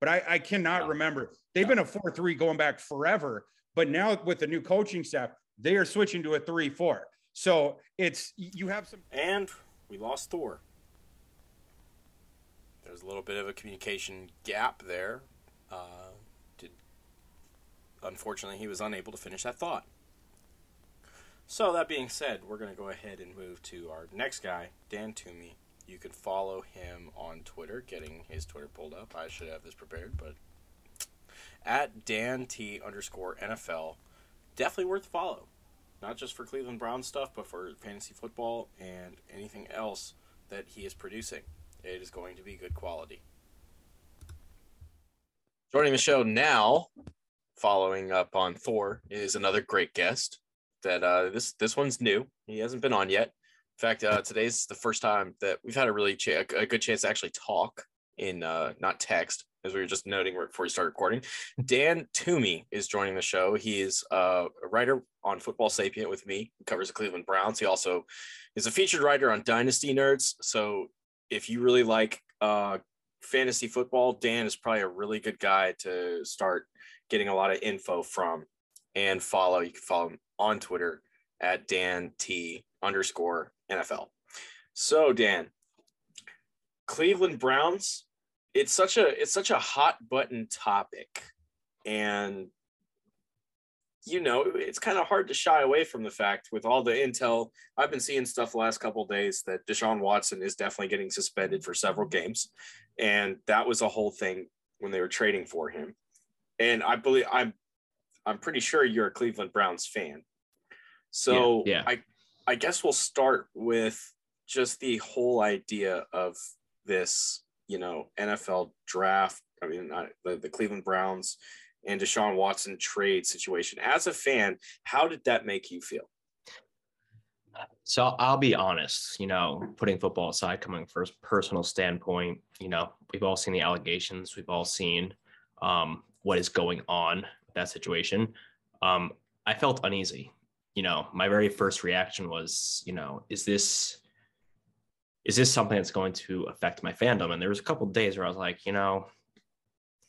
but i, I cannot no. remember. They've no. been a 4-3 going back forever but now with the new coaching staff they are switching to a 3-4 so it's you have some. And we lost Thor. There's a little bit of a communication gap there. Uh, did unfortunately he was unable to finish that thought. So that being said, we're going to go ahead and move to our next guy, Dan Toomey. You can follow him on Twitter, getting his Twitter pulled up. I should have this prepared, but at Dan T underscore NFL. Definitely worth follow not just for Cleveland Brown stuff, but for fantasy football and anything else that he is producing. It is going to be good quality. Joining the show now, following up on Thor, is another great guest. That uh, this this one's new. He hasn't been on yet. In fact, uh, today's the first time that we've had a really a good chance to actually talk in uh, not text, as we were just noting before we started recording. Dan Toomey is joining the show. He is uh, a writer on Football Sapient with me, he covers the Cleveland Browns. He also is a featured writer on Dynasty Nerds. So if you really like uh, fantasy football, Dan is probably a really good guy to start getting a lot of info from and follow. You can follow him on Twitter at Dan T underscore NFL. So Dan, Cleveland Browns, it's such a it's such a hot button topic. And you know, it's kind of hard to shy away from the fact with all the intel. I've been seeing stuff the last couple days that Deshaun Watson is definitely getting suspended for several games. And that was a whole thing when they were trading for him. And I believe I'm I'm pretty sure you're a Cleveland Browns fan. So yeah, yeah. I I guess we'll start with just the whole idea of this, you know, NFL draft. I mean, not, the, the Cleveland Browns and Deshaun Watson trade situation. As a fan, how did that make you feel? So I'll be honest, you know, putting football aside, coming from a personal standpoint, you know, we've all seen the allegations, we've all seen um, what is going on with that situation. Um, I felt uneasy. You know, my very first reaction was, you know, is this is this something that's going to affect my fandom? And there was a couple days where I was like, you know,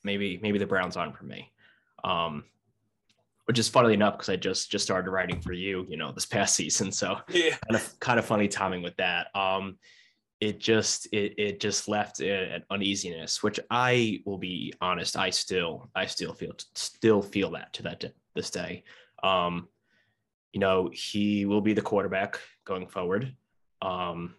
maybe maybe the Browns aren't for me. Um, which is funnily enough because I just just started writing for you, you know, this past season. So yeah, kind of kind of funny timing with that. Um, it just it it just left an uneasiness, which I will be honest, I still I still feel still feel that to that this day. Um, you know, he will be the quarterback going forward. Um,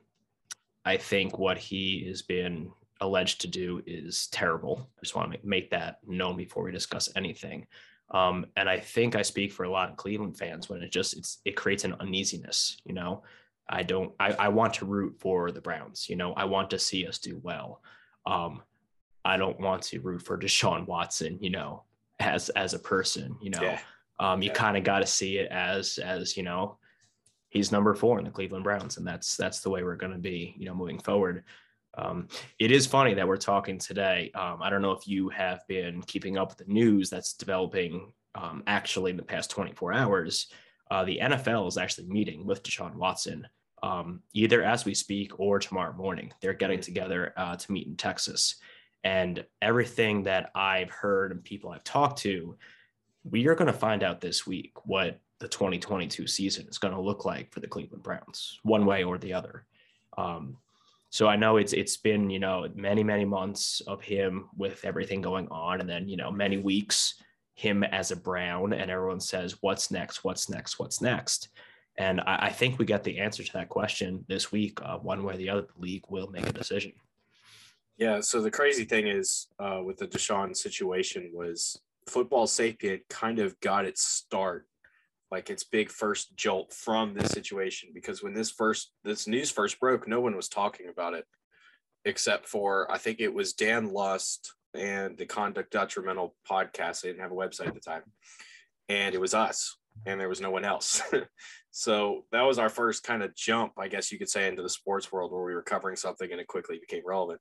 I think what he has been alleged to do is terrible. I just want to make, that known before we discuss anything. Um, and I think I speak for a lot of Cleveland fans when it just it's it creates an uneasiness. You know, I don't I, I want to root for the Browns. You know, I want to see us do well. Um, I don't want to root for Deshaun Watson. You know, as as a person. You know, yeah. um, you Yeah. kind of got to see it as as you know he's number four in the Cleveland Browns, and that's that's the way we're going to be, you know, moving forward. Um, it is funny that we're talking today. Um, I don't know if you have been keeping up with the news that's developing um, actually in the past 24 hours. Uh, the NFL is actually meeting with Deshaun Watson um, either as we speak or tomorrow morning. They're getting together uh, to meet in Texas. And everything that I've heard and people I've talked to, we are going to find out this week what the 2022 season is going to look like for the Cleveland Browns, one way or the other. Um, so I know it's it's been you know many many months of him with everything going on, and then you know many weeks him as a Brown, and everyone says what's next, what's next, what's next. And I, I think we get the answer to that question this week. Uh, one way or the other, the league will make a decision. Yeah. So the crazy thing is uh, with the Deshaun situation was football sapient kind of got its start, like its big first jolt from this situation. Because when this first this news first broke, no one was talking about it except for I think it was Dan Lust and the Conduct Detrimental podcast. They didn't have a website at the time, and it was us, and there was no one else. so that was our first kind of jump, I guess you could say, into the sports world where we were covering something and it quickly became relevant.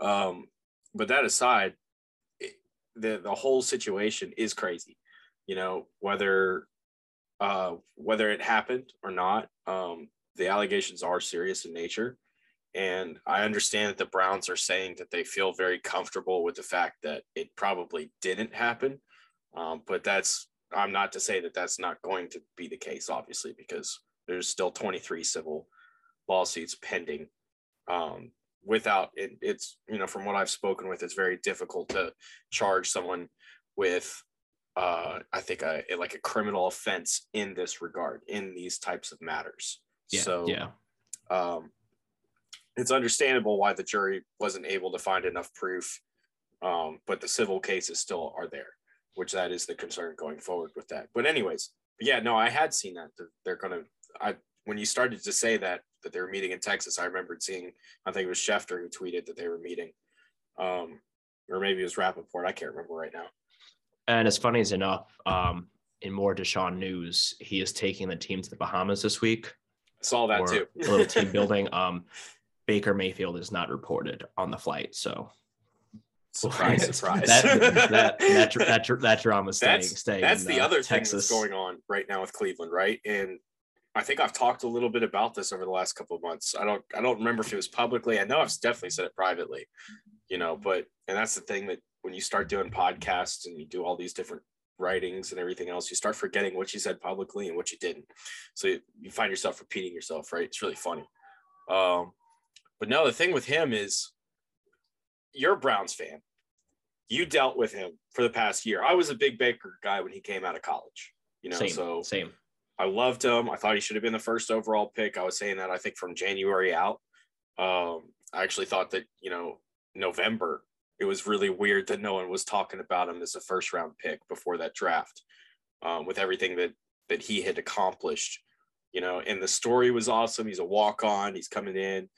Um, but that aside, it, the the whole situation is crazy. You know whether uh, whether it happened or not. Um, the allegations are serious in nature, and I understand that the Browns are saying that they feel very comfortable with the fact that it probably didn't happen. Um, but that's I'm not to say that that's not going to be the case, obviously, because there's still 23 civil lawsuits pending um, without it, it's you know from what i've spoken with it's very difficult to charge someone with uh i think a like a criminal offense in this regard in these types of matters Yeah, so yeah, um it's understandable why the jury wasn't able to find enough proof um but the civil cases still are there which that is the concern going forward with that but anyways yeah no i had seen that they're gonna i when you started to say that that they were meeting in Texas, I remembered seeing I think it was Schefter who tweeted that they were meeting, um, or maybe it was Rappaport. I can't remember right now. And as funny as enough, um, in more Deshaun news, he is taking the team to the Bahamas this week. I saw that too. a little team building. Um, Baker Mayfield is not reported on the flight, so Surprise, surprise. that, that, that, that, that drama staying, that's staying that's in, the uh, other Texas. thing that's going on right now with Cleveland, right? And I think I've talked a little bit about this over the last couple of months. I don't I don't remember if it was publicly. I know I've definitely said it privately, you know, but and that's the thing that when you start doing podcasts and you do all these different writings and everything else, you start forgetting what you said publicly and what you didn't. So you, you find yourself repeating yourself, right? It's really funny. Um, but no, the thing with him is you're a Browns fan. You dealt with him for the past year. I was a big Baker guy when he came out of college. You know, same, so same. I loved him. I thought he should have been the first overall pick. I was saying that I think from January out. Um, I actually thought that, you know, November, it was really weird that no one was talking about him as a first round pick before that draft. Um, with everything that that he had accomplished, you know, and the story was awesome. He's a walk on, he's coming in.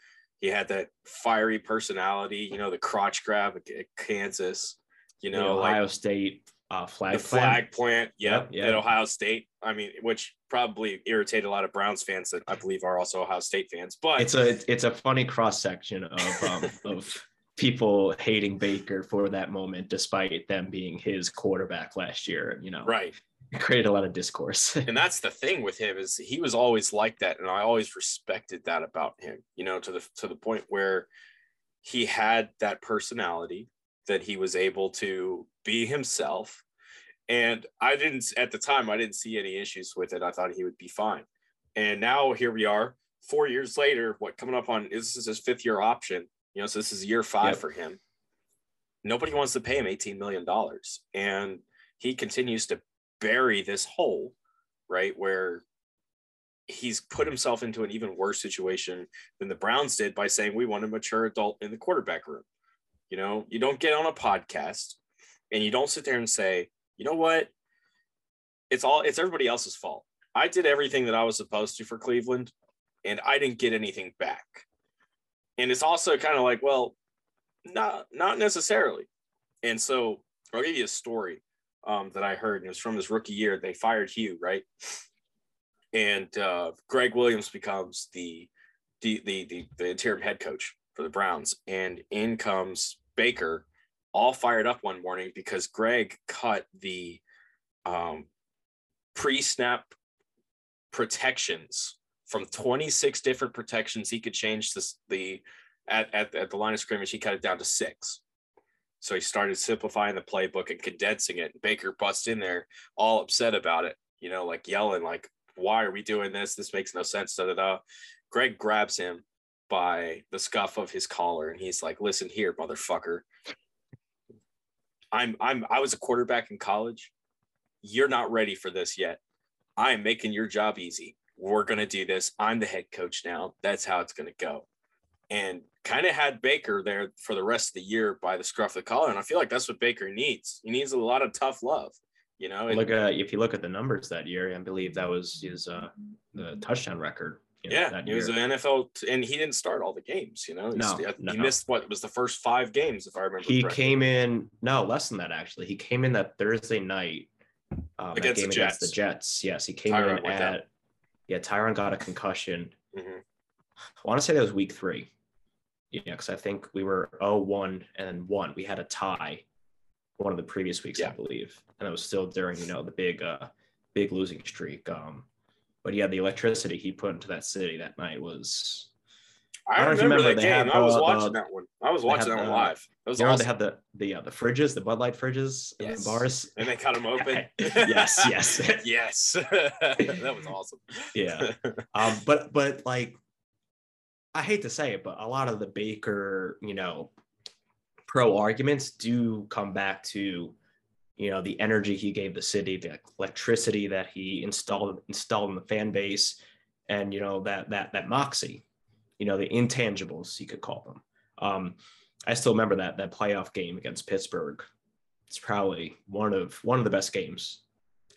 He had that fiery personality, you know, the crotch grab at at Kansas, you The know, like Ohio State uh, flag the plant. flag plant, yep, Yep, yep. at Ohio State. I mean, which probably irritated a lot of Browns fans that I believe are also Ohio State fans. But It's a it's a funny cross section of um, of people hating Baker for that moment, despite them being his quarterback last year. You know, right, it created a lot of discourse. and that's the thing with him is he was always like that, and I always respected that about him. You know, to the to the point where he had that personality that he was able to be himself. And I didn't at the time I didn't see any issues with it. I thought he would be fine. And now here we are, four years later. What coming up on this is his fifth year option. You know, so this is year five Yep. for him. Nobody wants to pay him eighteen million dollars, and he continues to bury this hole, right where he's put himself into an even worse situation than the Browns did by saying we want a mature adult in the quarterback room. You know, you don't get on a podcast and you don't sit there and say, you know what? It's all it's everybody else's fault. I did everything that I was supposed to for Cleveland and I didn't get anything back. And it's also kind of like, well, not not necessarily. And so I'll give you a story um, that I heard. And it was from his rookie year. They fired Hugh, right? And uh, Gregg Williams becomes the the, the the the interim head coach for the Browns, and in comes Baker, all fired up one morning because Gregg cut the um, pre-snap protections from 26 different protections he could change this the at, at, at the line of scrimmage he cut it down to six. So he started simplifying the playbook and condensing it baker busts in there all upset about it you know like yelling like why are we doing this? This makes no sense da, da, da. gregg grabs him by the scuff of his collar and he's like listen here motherfucker. I'm i'm i was a quarterback in college. You're not ready for this yet. I'm making your job easy we're going to do this i'm the head coach now that's how it's going to go and kind of had baker there for the rest of the year by the scruff of the collar and i feel like that's what baker needs he needs a lot of tough love you know and- look at if you look at the numbers that year, I believe that was his uh, the touchdown record. you know, Yeah, that he was an NFL, and he didn't start all the games. You know, No, no. he missed what was the first five games, if I remember. he correctly. came in no less than that actually. He came in that Thursday night um, that Against the game against the Jets. Yes, he came in at yeah. Tyrod got a concussion. Mhm. I want to say that was week three. Yeah, because I think we were 0-1 and one. We had a tie one of the previous weeks, I believe, and it was still during you know the big uh big losing streak. Um, but yeah, the electricity he put into that city that night was I, I don't know if you remember, remember, that they game. I was the- watching that one. I was watching that one the- live. That was awesome. they had the the uh, the fridges, the Bud Light fridges, Yes. the bars. and they cut them open. Yes, yes. yes. that was awesome. Yeah. um, but but like I hate to say it, but a lot of the Baker, you know, pro arguments do come back to, you know, the energy he gave the city, the electricity that he installed installed in the fan base, and you know that that that moxie, you know, the intangibles you could call them. Um, I still remember that that playoff game against Pittsburgh. It's probably one of one of the best games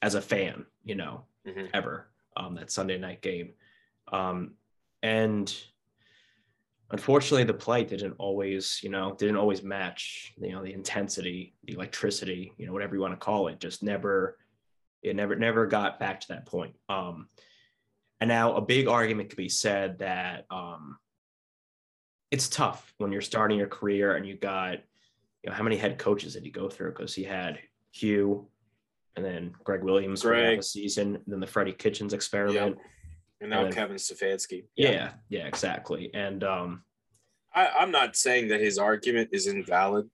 as a fan, you know, Mhm. ever. Um, that Sunday night game, um, and unfortunately, the play didn't always, you know, didn't always match, you know, the intensity, the electricity, you know, whatever you want to call it. Just never, it never, never got back to that point. Um, and now a big argument could be said that um, it's tough when you're starting your career and you got you know, how many head coaches did he go through? Because he had Hugh, and then Gregg Williams for Gregg. half a season, and then the Freddie Kitchens experiment. And now And then- Kevin Stefanski. Yeah, yeah, exactly. And um, I, I'm not saying that his argument is invalid,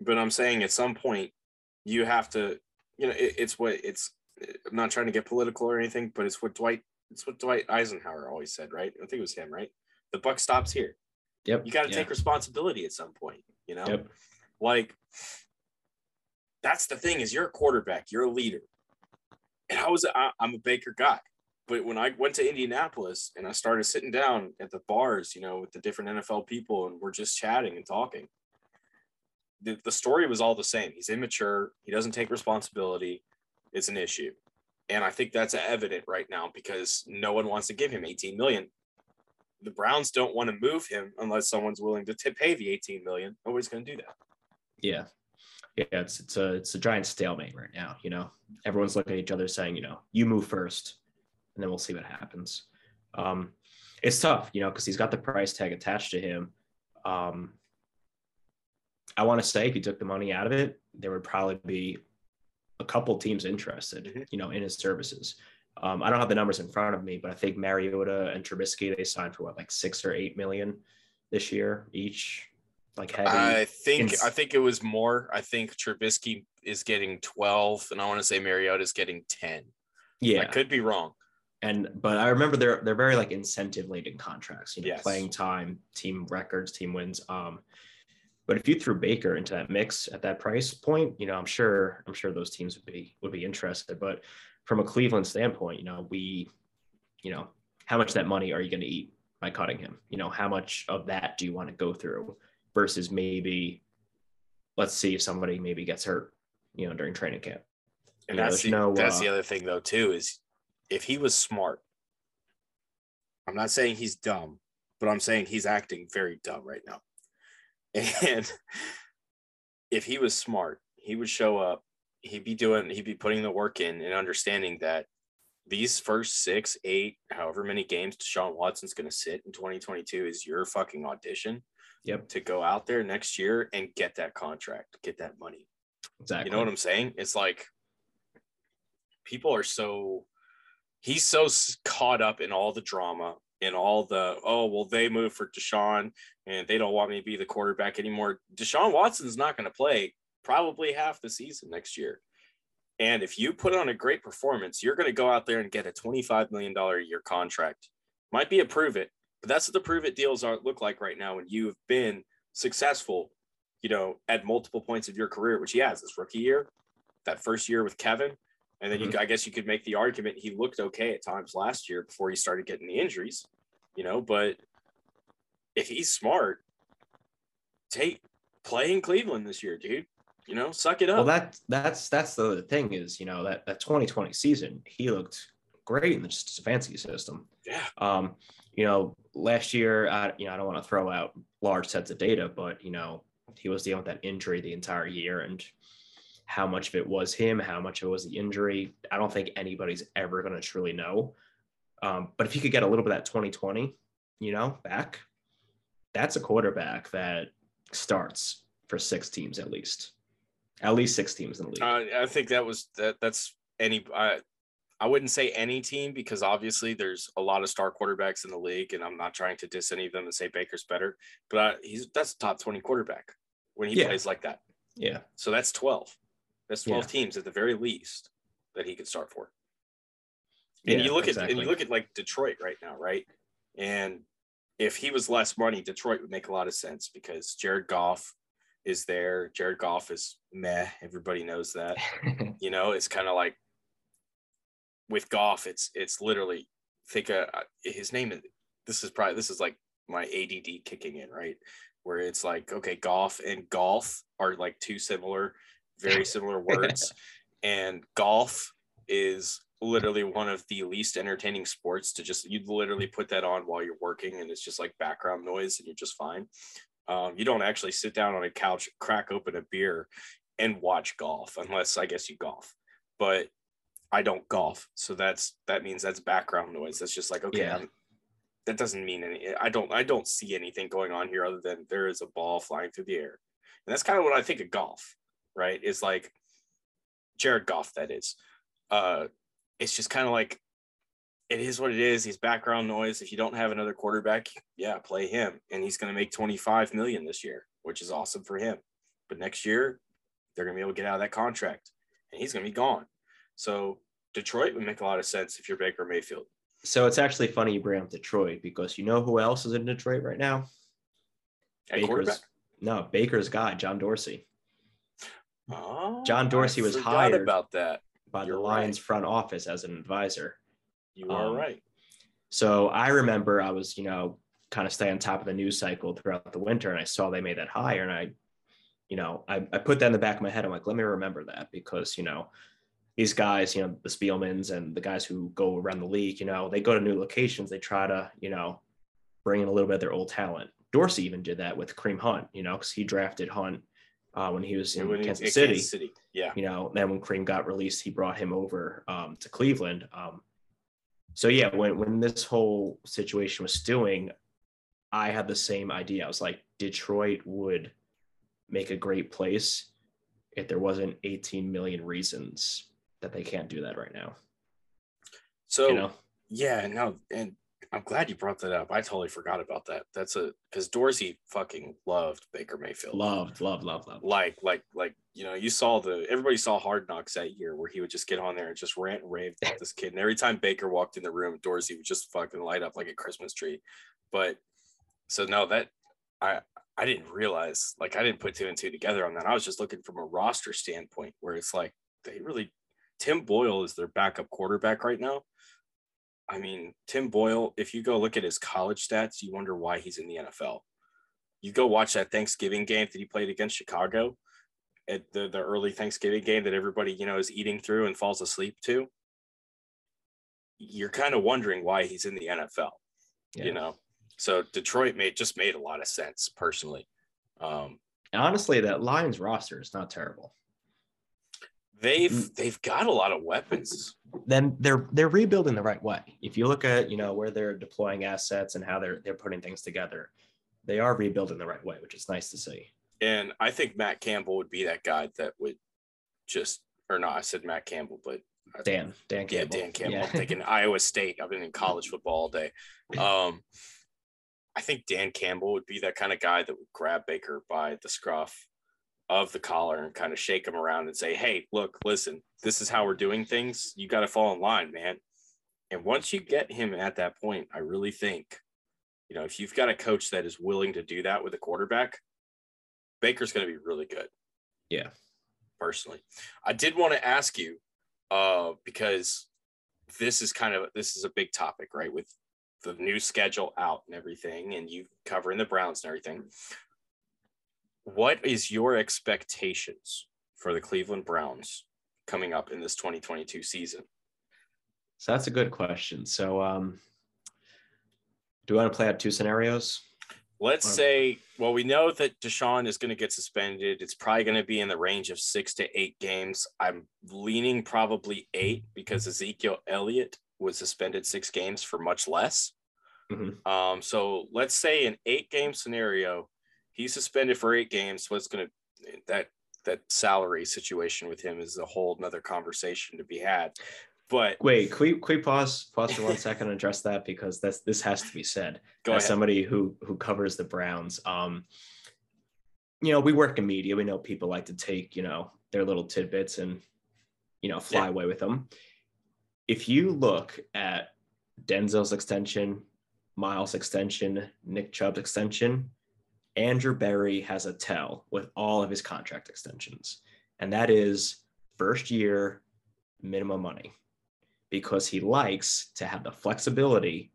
but I'm saying at some point you have to, you know, it, it's what it's. I'm not trying to get political or anything, but it's what Dwight. It's what Dwight Eisenhower always said, right? I think it was him, right? The buck stops here. yep, You got to yeah, take responsibility at some point. You know, Yep. like that's the thing is you're a quarterback, you're a leader. And I was I, I'm a Baker guy, but when I went to Indianapolis and I started sitting down at the bars, you know, with the different NFL people, and we're just chatting and talking. The, the story was all the same. He's immature. He doesn't take responsibility. It's an issue, and I think that's evident right now because no one wants to give him 18 million. The Browns don't want to move him unless someone's willing to pay the 18 million. Nobody's going to do that. yeah, yeah. It's it's a it's a giant stalemate right now. You know, everyone's looking at each other saying, you know, you move first, and then we'll see what happens. Um, it's tough, you know, because he's got the price tag attached to him. Um, I want to say if he took the money out of it, there would probably be a couple teams interested, Mhm. you know, in his services. Um, I don't have the numbers in front of me, but I think Mariota and Trubisky they signed for what like six or eight million this year each. Like heavy. I think ins- I think it was more. I think Trubisky is getting 12, and I want to say Mariota is getting 10. yeah, I could be wrong. and but I remember they're they're very like incentive laden contracts, you know, Yes. playing time, team records, team wins. Um, but if you threw Baker into that mix at that price point, you know, I'm sure I'm sure those teams would be would be interested. But from a Cleveland standpoint, you know, we, you know, how much of that money are you going to eat by cutting him? You know, how much of that do you want to go through versus maybe, let's see if somebody maybe gets hurt, you know, during training camp. And Yeah, that's the, no, that's uh, the other thing though too is if he was smart. I'm not saying he's dumb, but I'm saying he's acting very dumb right now. And if he was smart, he would show up. He'd be doing. He'd be putting the work in and understanding that these first six, eight, however many games Deshaun Watson's going to sit in 2022 is your fucking audition Yep, to go out there next year and get that contract, get that money. exactly. You know what I'm saying? It's like people are so he's so caught up in all the drama and all the oh well they moved for Deshaun and they don't want me to be the quarterback anymore. Deshaun Watson's not going to play probably half the season next year. And if you put on a great performance, you're going to go out there and get a $25 million a year contract. Might be a prove it, but that's what the prove it deals are look like right now when you have been successful, you know, at multiple points of your career, which he has this rookie year, that first year with Kevin. And then you, I guess you could make the argument he looked okay at times last year before he started getting the injuries, you know, but if he's smart, take play in Cleveland this year, dude. You know, suck it up. Well, that that's that's the thing is, you know, that that 2020 season, he looked great in the Stefanski system. yeah. Um, you know, last year, I, you know, I don't want to throw out large sets of data, but you know, he was dealing with that injury the entire year, and how much of it was him, how much of it was the injury, I don't think anybody's ever going to truly know. Um, but if you could get a little bit of that 2020, you know, back, that's a quarterback that starts for six teams at least, at least six teams in the league. Uh, I think that was that. That's any. I I wouldn't say any team because obviously there's a lot of star quarterbacks in the league, and I'm not trying to diss any of them and say Baker's better, but I, he's that's a top twenty quarterback when he Yeah. plays like that. yeah. So that's twelve. That's twelve Yeah. teams at the very least that he could start for. And Yeah, you look at and you look at like Detroit right now, right? And if he was less money, Detroit would make a lot of sense because Jared Goff is there. Jared Goff is meh. Everybody knows that. You know, it's kind of like with Goff, it's it's literally think uh, his name is this is probably this is like my ADD kicking in, right? Where it's like, okay, Goff and golf are like two similar, very similar words. and golf is literally one of the least entertaining sports to just you literally put that on while you're working and it's just like background noise and you're just fine. Um, you don't actually sit down on a couch, crack open a beer, and watch golf unless I guess you golf. But I don't golf, so that's that means that's background noise. That's just like okay, Yeah. That doesn't mean any. I don't I don't see anything going on here other than there is a ball flying through the air, And that's kind of what I think of Goff, right? Is like Jared Goff, that is. Uh, it's just kind of like it is what it is. He's background noise. If you don't have another quarterback, yeah, play him. And he's going to make 25 million this year, which is awesome for him. But next year, they're going to be able to get out of that contract and he's going to be gone. So Detroit would make a lot of sense if you're Baker Mayfield. So it's actually funny you bring up Detroit because you know who else is in Detroit right now? At Baker's, no, Baker's guy, John Dorsey. Oh, John Dorsey I was hired about that by You're the Lions right. front office as an advisor. You are um, right. So I remember I was, you know, kind of stay on top of the news cycle throughout the winter, and I saw they made that hire, and I, you know, I, I put that in the back of my head. I'm like, let me remember that because you know, these guys, you know, the Spielmans and the guys who go around the league, you know, they go to new locations, they try to, you know, bring in a little bit of their old talent. Dorsey even did that with Kareem Hunt, you know, because he drafted Hunt uh, when he was in Kansas City. Kansas City. Yeah. You know, then when Kareem got released, he brought him over um, to Cleveland. Um, so yeah, when when this whole situation was stewing, I had the same idea. I was like, Detroit would make a great place if there wasn't 18 million reasons that they can't do that right now. So you know? yeah, no, and I'm glad you brought that up. I totally forgot about that. That's a because Dorsey fucking loved Baker Mayfield. Loved, loved, loved, loved. Like, like, like, you know, you saw the everybody saw Hard Knocks that year where he would just get on there and just rant and rave about this kid. And every time Baker walked in the room, Dorsey would just fucking light up like a Christmas tree. But so no, that I I didn't realize, like, I didn't put two and two together on that. I was just looking from a roster standpoint where it's like they really Tim Boyle is their backup quarterback right now I mean, Tim Boyle, if you go look at his college stats, you wonder why he's in the NFL. You go watch that Thanksgiving game that he played against Chicago at the, the early Thanksgiving game that everybody, you know, is eating through and falls asleep to. You're kind of wondering why he's in the NFL, yeah. you know? So Detroit made just made a lot of sense personally. Um, honestly, that Lions roster is not terrible. They've mm. they've got a lot of weapons. Then they're they're rebuilding the right way. If you look at you know where they're deploying assets and how they're they're putting things together, they are rebuilding the right way, which is nice to see. And I think Matt Campbell would be that guy that would just or not. I said Matt Campbell, but Dan Dan Campbell. Yeah, Dan Campbell. Yeah. I'm thinking Iowa State. I've been in college football all day. Um, I think Dan Campbell would be that kind of guy that would grab Baker by the scruff of the collar and kind of shake him around and say, Hey, look, listen, this is how we're doing things. You got to fall in line, man. And once you get him at that point, I really think, you know, if you've got a coach that is willing to do that with a quarterback, Baker's going to be really good. Yeah. Personally, I did want to ask you, uh, because this is kind of this is a big topic, right? With the new schedule out and everything, and you covering the Browns and everything what is your expectations for the Cleveland Browns coming up in this 2022 season? So that's a good question. So, um, do you want to play out two scenarios? Let's say, well, we know that Deshaun is going to get suspended. It's probably going to be in the range of six to eight games. I'm leaning probably eight because Ezekiel Elliott was suspended six games for much less. Mm-hmm. Um, so let's say an eight game scenario, he's suspended for eight games. What's going to that that salary situation with him is a whole another conversation to be had. But wait, can we, can we pause pause for one second and address that because that's this has to be said. Go As ahead. somebody who who covers the Browns, um, you know, we work in media. We know people like to take you know their little tidbits and you know fly yeah. away with them. If you look at Denzel's extension, Myles extension, Nick Chubb's extension, Andrew Berry has a tell with all of his contract extensions, and that is first year minimum money because he likes to have the flexibility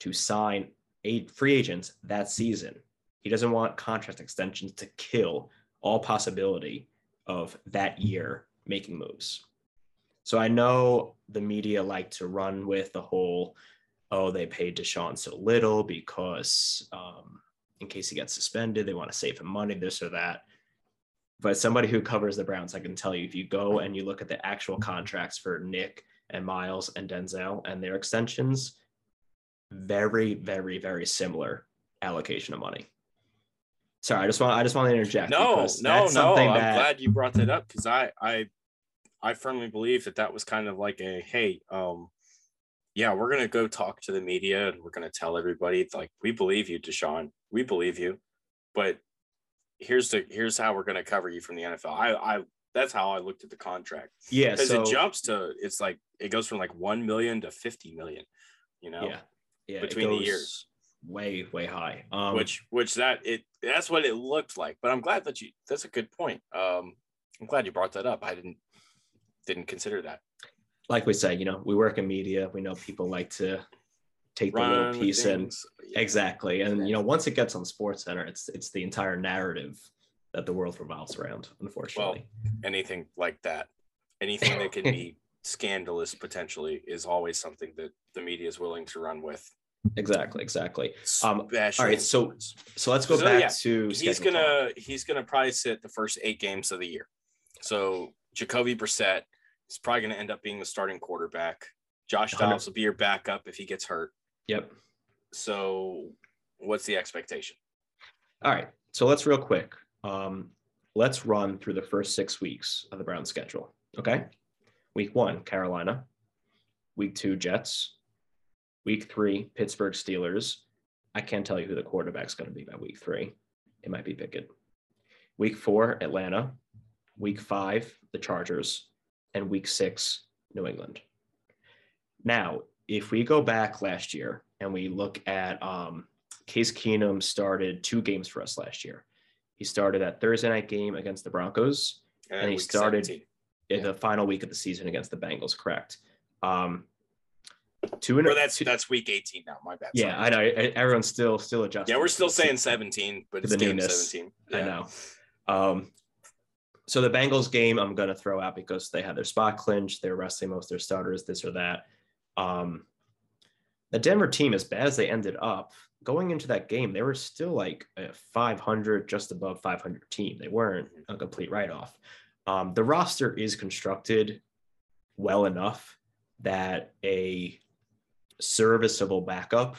to sign eight free agents that season. He doesn't want contract extensions to kill all possibility of that year making moves. So I know the media like to run with the whole, oh, they paid Deshaun so little because um, in case he gets suspended. They want to save him money, this or that. But somebody who covers the Browns, I can tell you, if you go and you look at the actual contracts for Nick and Myles and Denzel and their extensions, very, very, very similar allocation of money. Sorry, I just want I just want to interject. No, no, no. I'm that- glad you brought that up because I, I, I firmly believe that that was kind of like a hey, um, yeah, we're gonna go talk to the media and we're gonna tell everybody like we believe you, Deshaun, we believe you, but here's the here's how we're gonna cover you from the NFL. I, I that's how I looked at the contract. Yeah, because so it jumps to it's like it goes from like one million to fifty million, you know, yeah, yeah, between the years. way way high. Um, which which that it that's what it looked like. But i'm glad that you that's a good point. Um i'm glad you brought that up. I didn't didn't consider that like we say, you know, we work in media. We know people like to take the little piece and. Yeah. exactly, and you know, once it gets on Sports Center, it's it's the entire narrative that the world revolves around. Unfortunately, well, anything like that anything that can be scandalous potentially is always something that the media is willing to run with exactly, exactly. Um, Especially all right, so so let's go So, back yeah, to he's gonna he's gonna probably sit the first eight games of the year. So Jacoby Brissett is probably gonna end up being the starting quarterback. Josh Dobbs will be your backup if he gets hurt. Yep. So what's the expectation? All right. So let's real quick. Um, let's run through the first six weeks of the Browns schedule. Okay. Week one, Carolina. Week two, Jets. Week three, Pittsburgh Steelers. I can't tell you who the quarterback's going to be by week three. It might be Pickett. Week four, Atlanta. Week five, the Chargers. And week six, New England. Now, if we go back last year and we look at um, Case Keenum started two games for us last year. He started that Thursday night game against the Broncos And he started- 17. in the final week of the season against the Bengals, correct? Um, two in Or that's two- that's week 18 now. My bad. yeah, Sorry. I know. Everyone's still still adjusting. Yeah, we're still saying 17, but it's the game newness. 17. I know. Um, so the Bengals game, I'm going to throw out because they had their spot clinched. They're resting most of their starters, this or that. Um, the Denver team, as bad as they ended up, going into that game, they were still like a 500, just above 500 team. They weren't a complete write off. Um, the roster is constructed well enough that a serviceable backup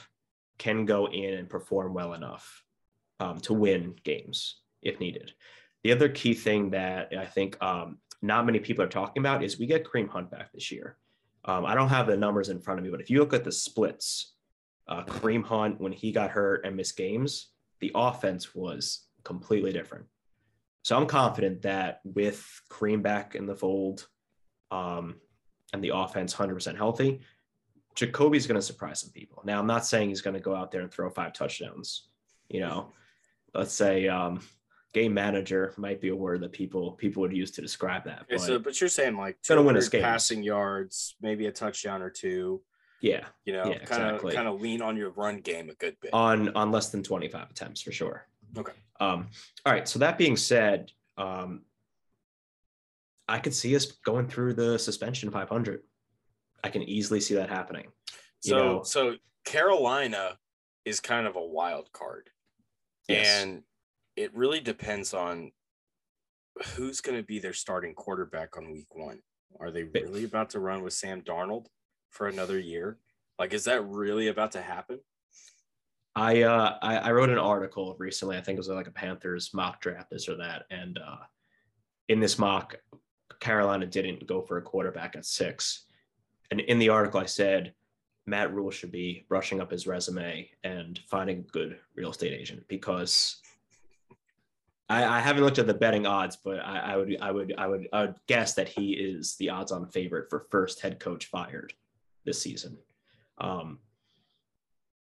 can go in and perform well enough um, to win games if needed. The other key thing that I think um, not many people are talking about is we get Kareem Hunt back this year. Um, I don't have the numbers in front of me, but if you look at the splits, uh, Kareem Hunt, when he got hurt and missed games, the offense was completely different. So I'm confident that with Kareem back in the fold um, and the offense 100% healthy, Jacoby's going to surprise some people. Now, I'm not saying he's going to go out there and throw five touchdowns. You know, let's say um, game manager might be a word that people people would use to describe that. Okay, But so, but you're saying like Gonna win 200 passing yards, maybe a touchdown or two. yeah, You know, kind of exactly. kind of lean on your run game a good bit. on on less than 25 attempts for sure. Okay. Um, all right. So that being said, um, I could see us going through the suspension 500. I can easily see that happening. you so know- so Carolina is kind of a wild card. Yes. And it really depends on who's going to be their starting quarterback on week one. Are they really about to run with Sam Darnold for another year? Like, is that really about to happen? I, uh, I I wrote an article recently. I think it was like a Panthers mock draft, this or that, and uh, in this mock, Carolina didn't go for a quarterback at six. And in the article, I said Matt Rhule should be brushing up his resume and finding a good real estate agent because I, I haven't looked at the betting odds, but I, I would I would I would I would guess that he is the odds-on favorite for first head coach fired this season. Um,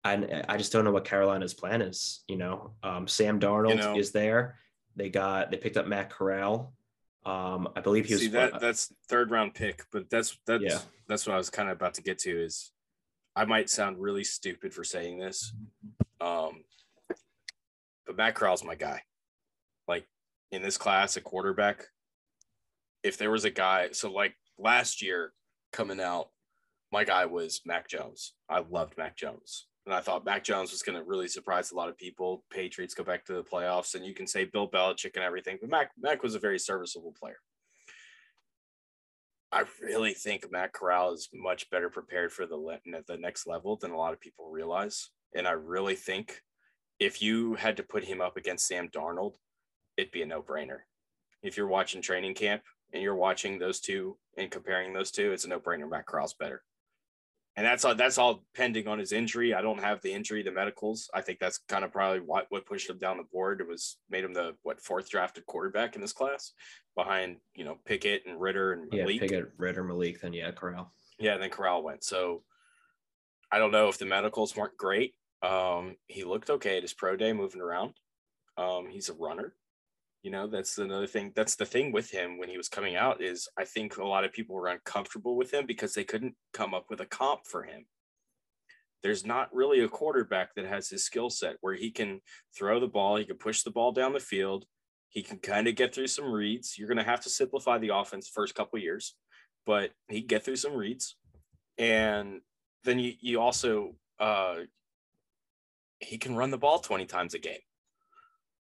and I just don't know what Carolina's plan is. You know, um, Sam Darnold know- is there. They got they picked up Matt Corral. Um, I believe he was See that that's third round pick, but that's that's Yeah. that's what I was kind of about to get to. Is I might sound really stupid for saying this, um, but Matt Corral's my guy. Like in this class, a quarterback. If there was a guy, so like last year coming out, my guy was Mac Jones. I loved Mac Jones. And I thought Mac Jones was going to really surprise a lot of people. Patriots go back to the playoffs, and you can say Bill Belichick and everything, but Mac Mac was a very serviceable player. I really think Matt Corral is much better prepared for the le- the next level than a lot of people realize, and I really think if you had to put him up against Sam Darnold, it'd be a no brainer. If you're watching training camp and you're watching those two and comparing those two, it's a no brainer. Matt Corral's better. And that's all, that's all pending on his injury. I don't have the injury, the medicals. I think that's kind of probably what, what pushed him down the board. It was made him the what fourth drafted quarterback in this class behind, you know, Pickett and Ridder and Yeah, Malik. Pickett, Ridder, Malik, then yeah, Corral. Yeah, and then Corral went. So I don't know if the medicals weren't great. Um, he looked okay at his pro day moving around. Um, he's a runner. You know, that's another thing. That's the thing with him when he was coming out is I think a lot of people were uncomfortable with him because they couldn't come up with a comp for him. There's not really a quarterback that has his skill set where he can throw the ball, he can push the ball down the field, he can kind of get through some reads. You're going to have to simplify the offense first couple years, but he get through some reads. And then you you also uh he can run the ball 20 times a game.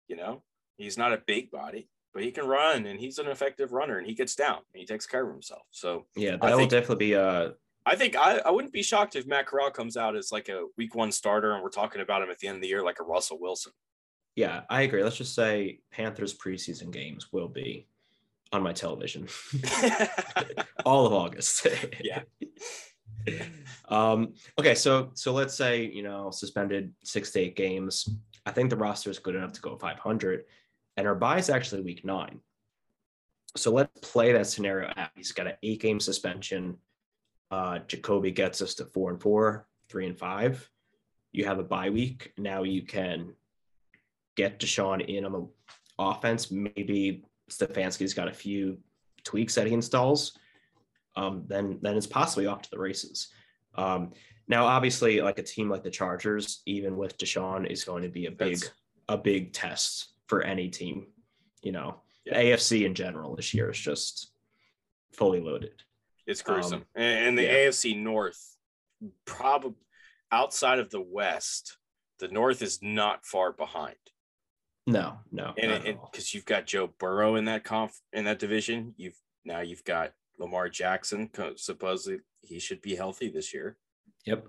You know, he's not a big body, but he can run and he's an effective runner and he gets down and he takes care of himself. So Yeah, I that will definitely be uh I think I, I wouldn't be shocked if Matt Corral comes out as like a week one starter and we're talking about him at the end of the year like a Russell Wilson. yeah, I agree. Let's just say Panthers preseason games will be on my television all of August. Yeah. um, okay, so so let's say you know suspended six to eight games. I think the roster is good enough to go 500, and our bye is actually week nine. So let's play that scenario out. He's got an eight game suspension. Uh, Jacoby gets us to four and four, three and five. You have a bye week. Now you can get Deshaun in on the offense. Maybe Stefanski's got a few tweaks that he installs. Um, then then it's possibly off to the races. Um, now, obviously, like a team like the Chargers, even with Deshaun, is going to be a big That's- a big test for any team. You know, Yeah. AFC in general this year is just fully loaded. It's gruesome. Um, and, the yeah. AFC North, probably outside of the West, the North is not far behind. No, no, and not at all. because you've got Joe Burrow in that conf in that division, you've now you've got Lamar Jackson. Supposedly he should be healthy this year. Yep.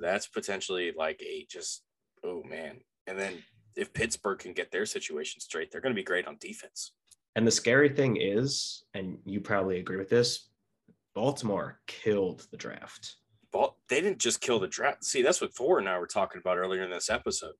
That's potentially like a just oh man. And then if Pittsburgh can get their situation straight, they're going to be great on defense. And the scary thing is, and you probably agree with this, Baltimore killed the draft. Bal- they didn't just kill the draft. See, that's what Thor and I were talking about earlier in this episode.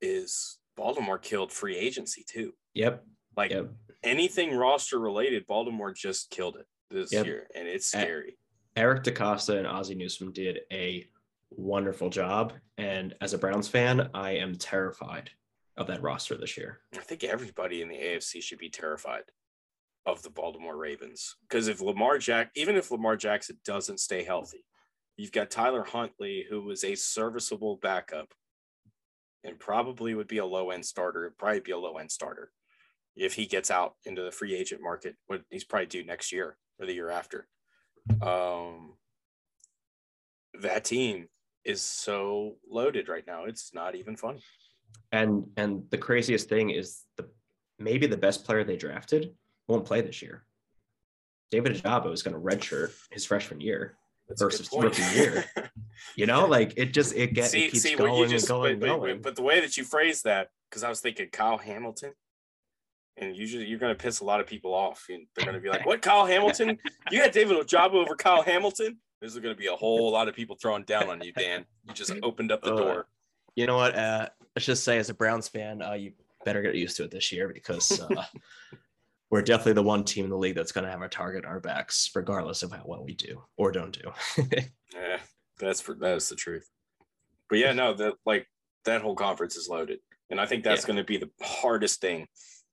Is Baltimore killed free agency too? Yep. Like Yep. anything roster related, Baltimore just killed it this Yep. year, and it's scary. Eric DeCosta and Ozzie Newsome did a wonderful job. And as a Browns fan, I am terrified of that roster this year. I think everybody in the AFC should be terrified of the Baltimore Ravens because if Lamar Jack, even if Lamar Jackson doesn't stay healthy, you've got Tyler Huntley, who was a serviceable backup, and probably would be a low end starter. It'd probably be a low end starter if he gets out into the free agent market. What he's probably due next year or the year after. Um, that team is so loaded right now; it's not even funny. And and the craziest thing is the maybe the best player they drafted won't play this year. David Ojabo is going to redshirt his freshman year. That's Versus rookie year. You know, like it just it gets see, it keeps see going just, and going but- going. but the way that you phrase that, because I was thinking Kyle Hamilton, and usually you're going to piss a lot of people off. And they're going to be like, "What, Kyle Hamilton? You had David Ojabo over Kyle Hamilton?" There's going to be a whole lot of people throwing down on you, Dan. You just opened up the Uh, door. you know what? Uh, let's just say, as a Browns fan, uh, you better get used to it this year because uh, we're definitely the one team in the league that's going to have our target on our backs, regardless of how well we do or don't do. Yeah, that's for that is the truth. But yeah, no, that like that whole conference is loaded, and I think that's Yeah. going to be the hardest thing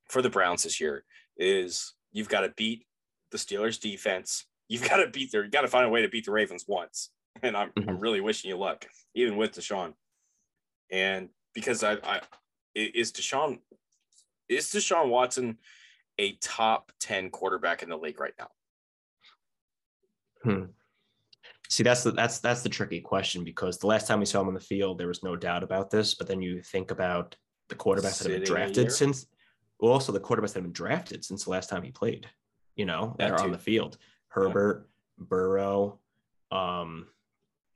for the Browns this year. Is you've got to beat the Steelers defense. You've got to beat their. You got to find a way to beat the Ravens once, and I'm I'm Mhm. really wishing you luck, even with Deshaun. And because I, I is Deshaun is Deshaun Watson a top ten quarterback in the league right now? See, that's the that's that's the tricky question because the last time we saw him on the field, there was no doubt about this. But then you think about the quarterbacks that have been drafted since, well, also the quarterbacks that have been drafted since the last time he played. You know, that That are on the field: Herbert, Burrow. Um,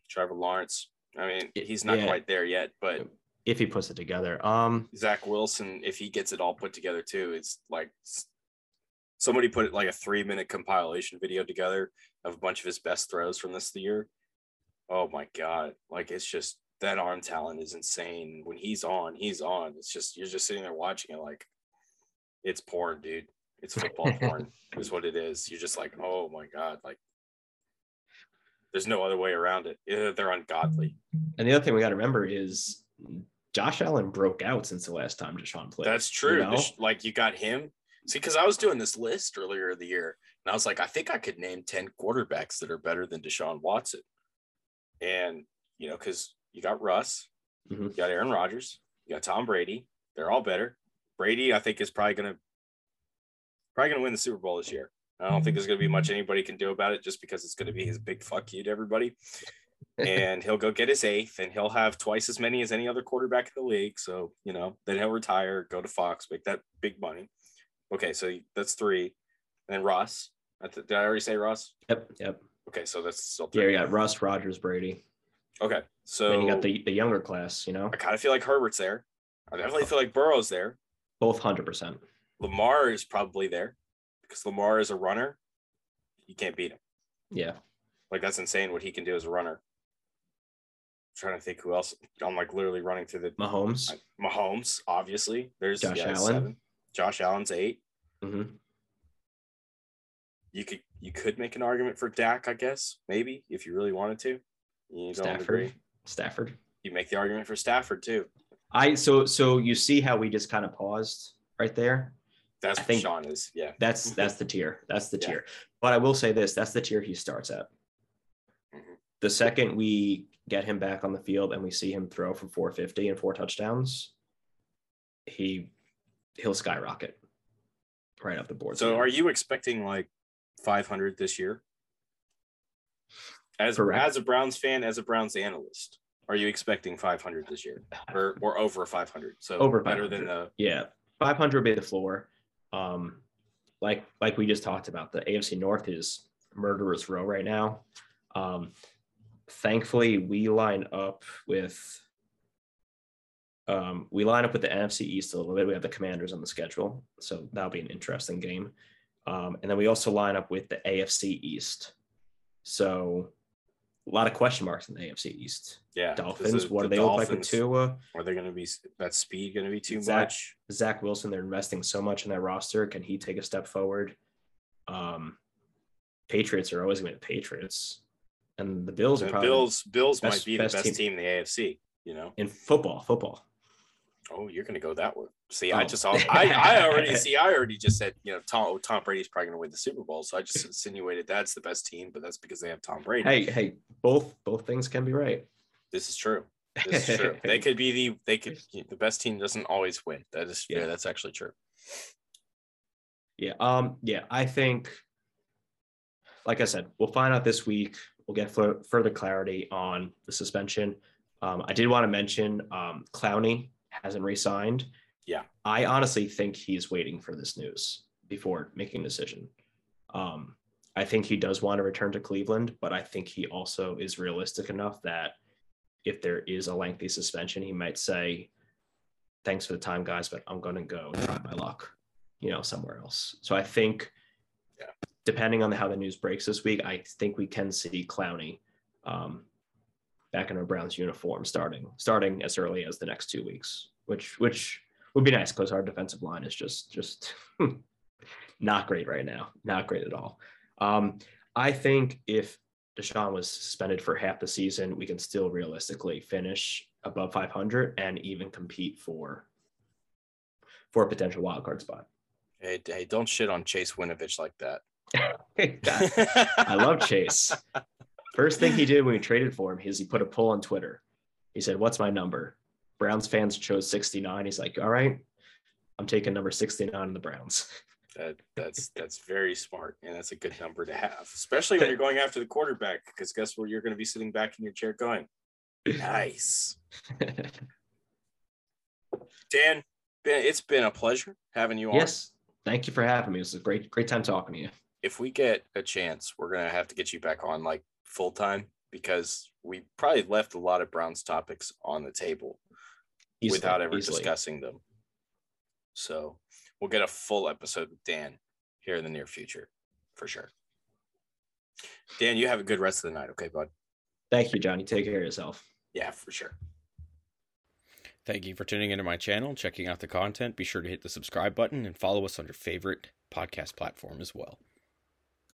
Trevor Lawrence. I mean, he's not Yeah. quite there yet, but if he puts it together. Um, Zach Wilson, if he gets it all put together too, it's like somebody put like a three minute compilation video together of a bunch of his best throws from this year. Oh my god! Like it's just that arm talent is insane. When he's on, he's on. It's just you're just sitting there watching it like it's porn, dude. It's football porn, is what it is. You're just like, oh my god, like there's no other way around it. They're ungodly. and the other thing we got to remember is Josh Allen broke out since the last time Deshaun played. That's true. you know? Like you got him. See, because I was doing this list earlier in the year, and I was like, I think I could name ten quarterbacks that are better than Deshaun Watson. And you know, because you got Russ, Mhm. you got Aaron Rodgers, you got Tom Brady. They're all better. Brady, I think, is probably gonna probably gonna win the Super Bowl this year. I don't think there's gonna be much anybody can do about it, just because it's gonna be his big fuck you to everybody. and he'll go get his eighth, and he'll have twice as many as any other quarterback in the league. So you know, then he'll retire, go to Fox, make that big money. Okay, so that's three. And then th- Did I already say Ross? Yep, yep. Okay, so that's still Yeah, three. you got Russ, Rodgers, Brady. Okay, so and you got the, the younger class, you know, I kind of feel like Herbert's there. I definitely oh. feel like Burrow's there. both 100%. Lamar is probably there because Lamar is a runner. You can't beat him. Yeah. Like that's insane what he can do as a runner. Trying to think who else. I'm like literally running through the Mahomes. Mahomes, obviously. There's Josh yeah, Allen. seven. Josh Allen's eight. hmm You could you could make an argument for Dak, I guess, maybe if you really wanted to. You don't Stafford. agree. Stafford. You make the argument for Stafford too. I so so you see how we just kind of paused right there. That's I what think- Sean is. Yeah. That's that's the tier. That's the Yeah. tier. But I will say this: that's the tier he starts at. Mhm. The second we get him back on the field and we see him throw for 450 and four touchdowns, he he'll skyrocket right up the board. So are you expecting like 500 this year? As Correct. as a Browns fan, as a Browns analyst, are you expecting 500 this year, or or over 500? So Over better than the Yeah, 500 would be the floor. Um, like like we just talked about, the AFC North is murderer's row right now. Um, thankfully, we line up with um, we line up with the NFC East a little bit. We have the Commanders on the schedule, so that'll be an interesting game. Um, and then we also line up with the AFC East. So a lot of question marks in the AFC East. Yeah, Dolphins, the- what do the they look like with Dolphins, Tua? Are they going to be that speed going to be too Zach- much? Zach Wilson, they're investing so much in that roster. Can he take a step forward? Um, Patriots are always going to be the Patriots, and the Bills are The probably Bills Bills best- might be the best best team. team. in the AFC. You know. in football. Football. Oh, you're going to go that way. See, I Oh. just I I already see. I already just said you know Tom oh, Tom Brady's probably going to win the Super Bowl. So I just insinuated that's the best team, but that's because they have Tom Brady. Hey, hey, both both things can be right. This is true. This is true. they could be the they could the best team doesn't always win. That is Yeah. yeah, that's actually true. Yeah. Um. Yeah. I think, like I said, we'll find out this week. We'll get fur- further clarity on the suspension. Um, I did want to mention um, Clowney hasn't re-signed. Yeah. I honestly think he's waiting for this news before making a decision. Um, I think he does want to return to Cleveland, but I think he also is realistic enough that if there is a lengthy suspension, he might say, "Thanks for the time, guys, but I'm going to go try my luck." you know, somewhere else. So I think, Yeah. Depending on how the news breaks this week, I think we can see Clowney um, back in a Browns uniform starting starting as early as the next two weeks, which which would be nice because our defensive line is just just not great right now, not great at all. Um, I think if Deshaun was suspended for half the season, we can still realistically finish above 500 and even compete for for a potential wild card spot. Hey, hey, don't shit on Chase Winovich like that. I love Chase. First thing he did when we traded for him is he put a poll on Twitter. He said, What's my number? Browns fans chose 69. He's like, All right, I'm taking number 69 in the Browns. That that's that's very smart, and that's a good number to have, especially when you're going after the quarterback. Because guess what? You're going to be sitting back in your chair going, "Nice, Dan." It's been a pleasure having you on. yes. Thank you for having me. It was a great, great time talking to you. If we get a chance, we're gonna have to get you back on like full time because we probably left a lot of Browns topics on the table. Easily, without ever easily. discussing them. So we'll get a full episode with Dan here in the near future for sure. Dan, you have a good rest of the night, okay, bud? Thank you, Johnny. Take care of yourself. Yeah, for sure. Thank you for tuning into my channel, checking out the content. Be sure to hit the subscribe button and follow us on your favorite podcast platform as well.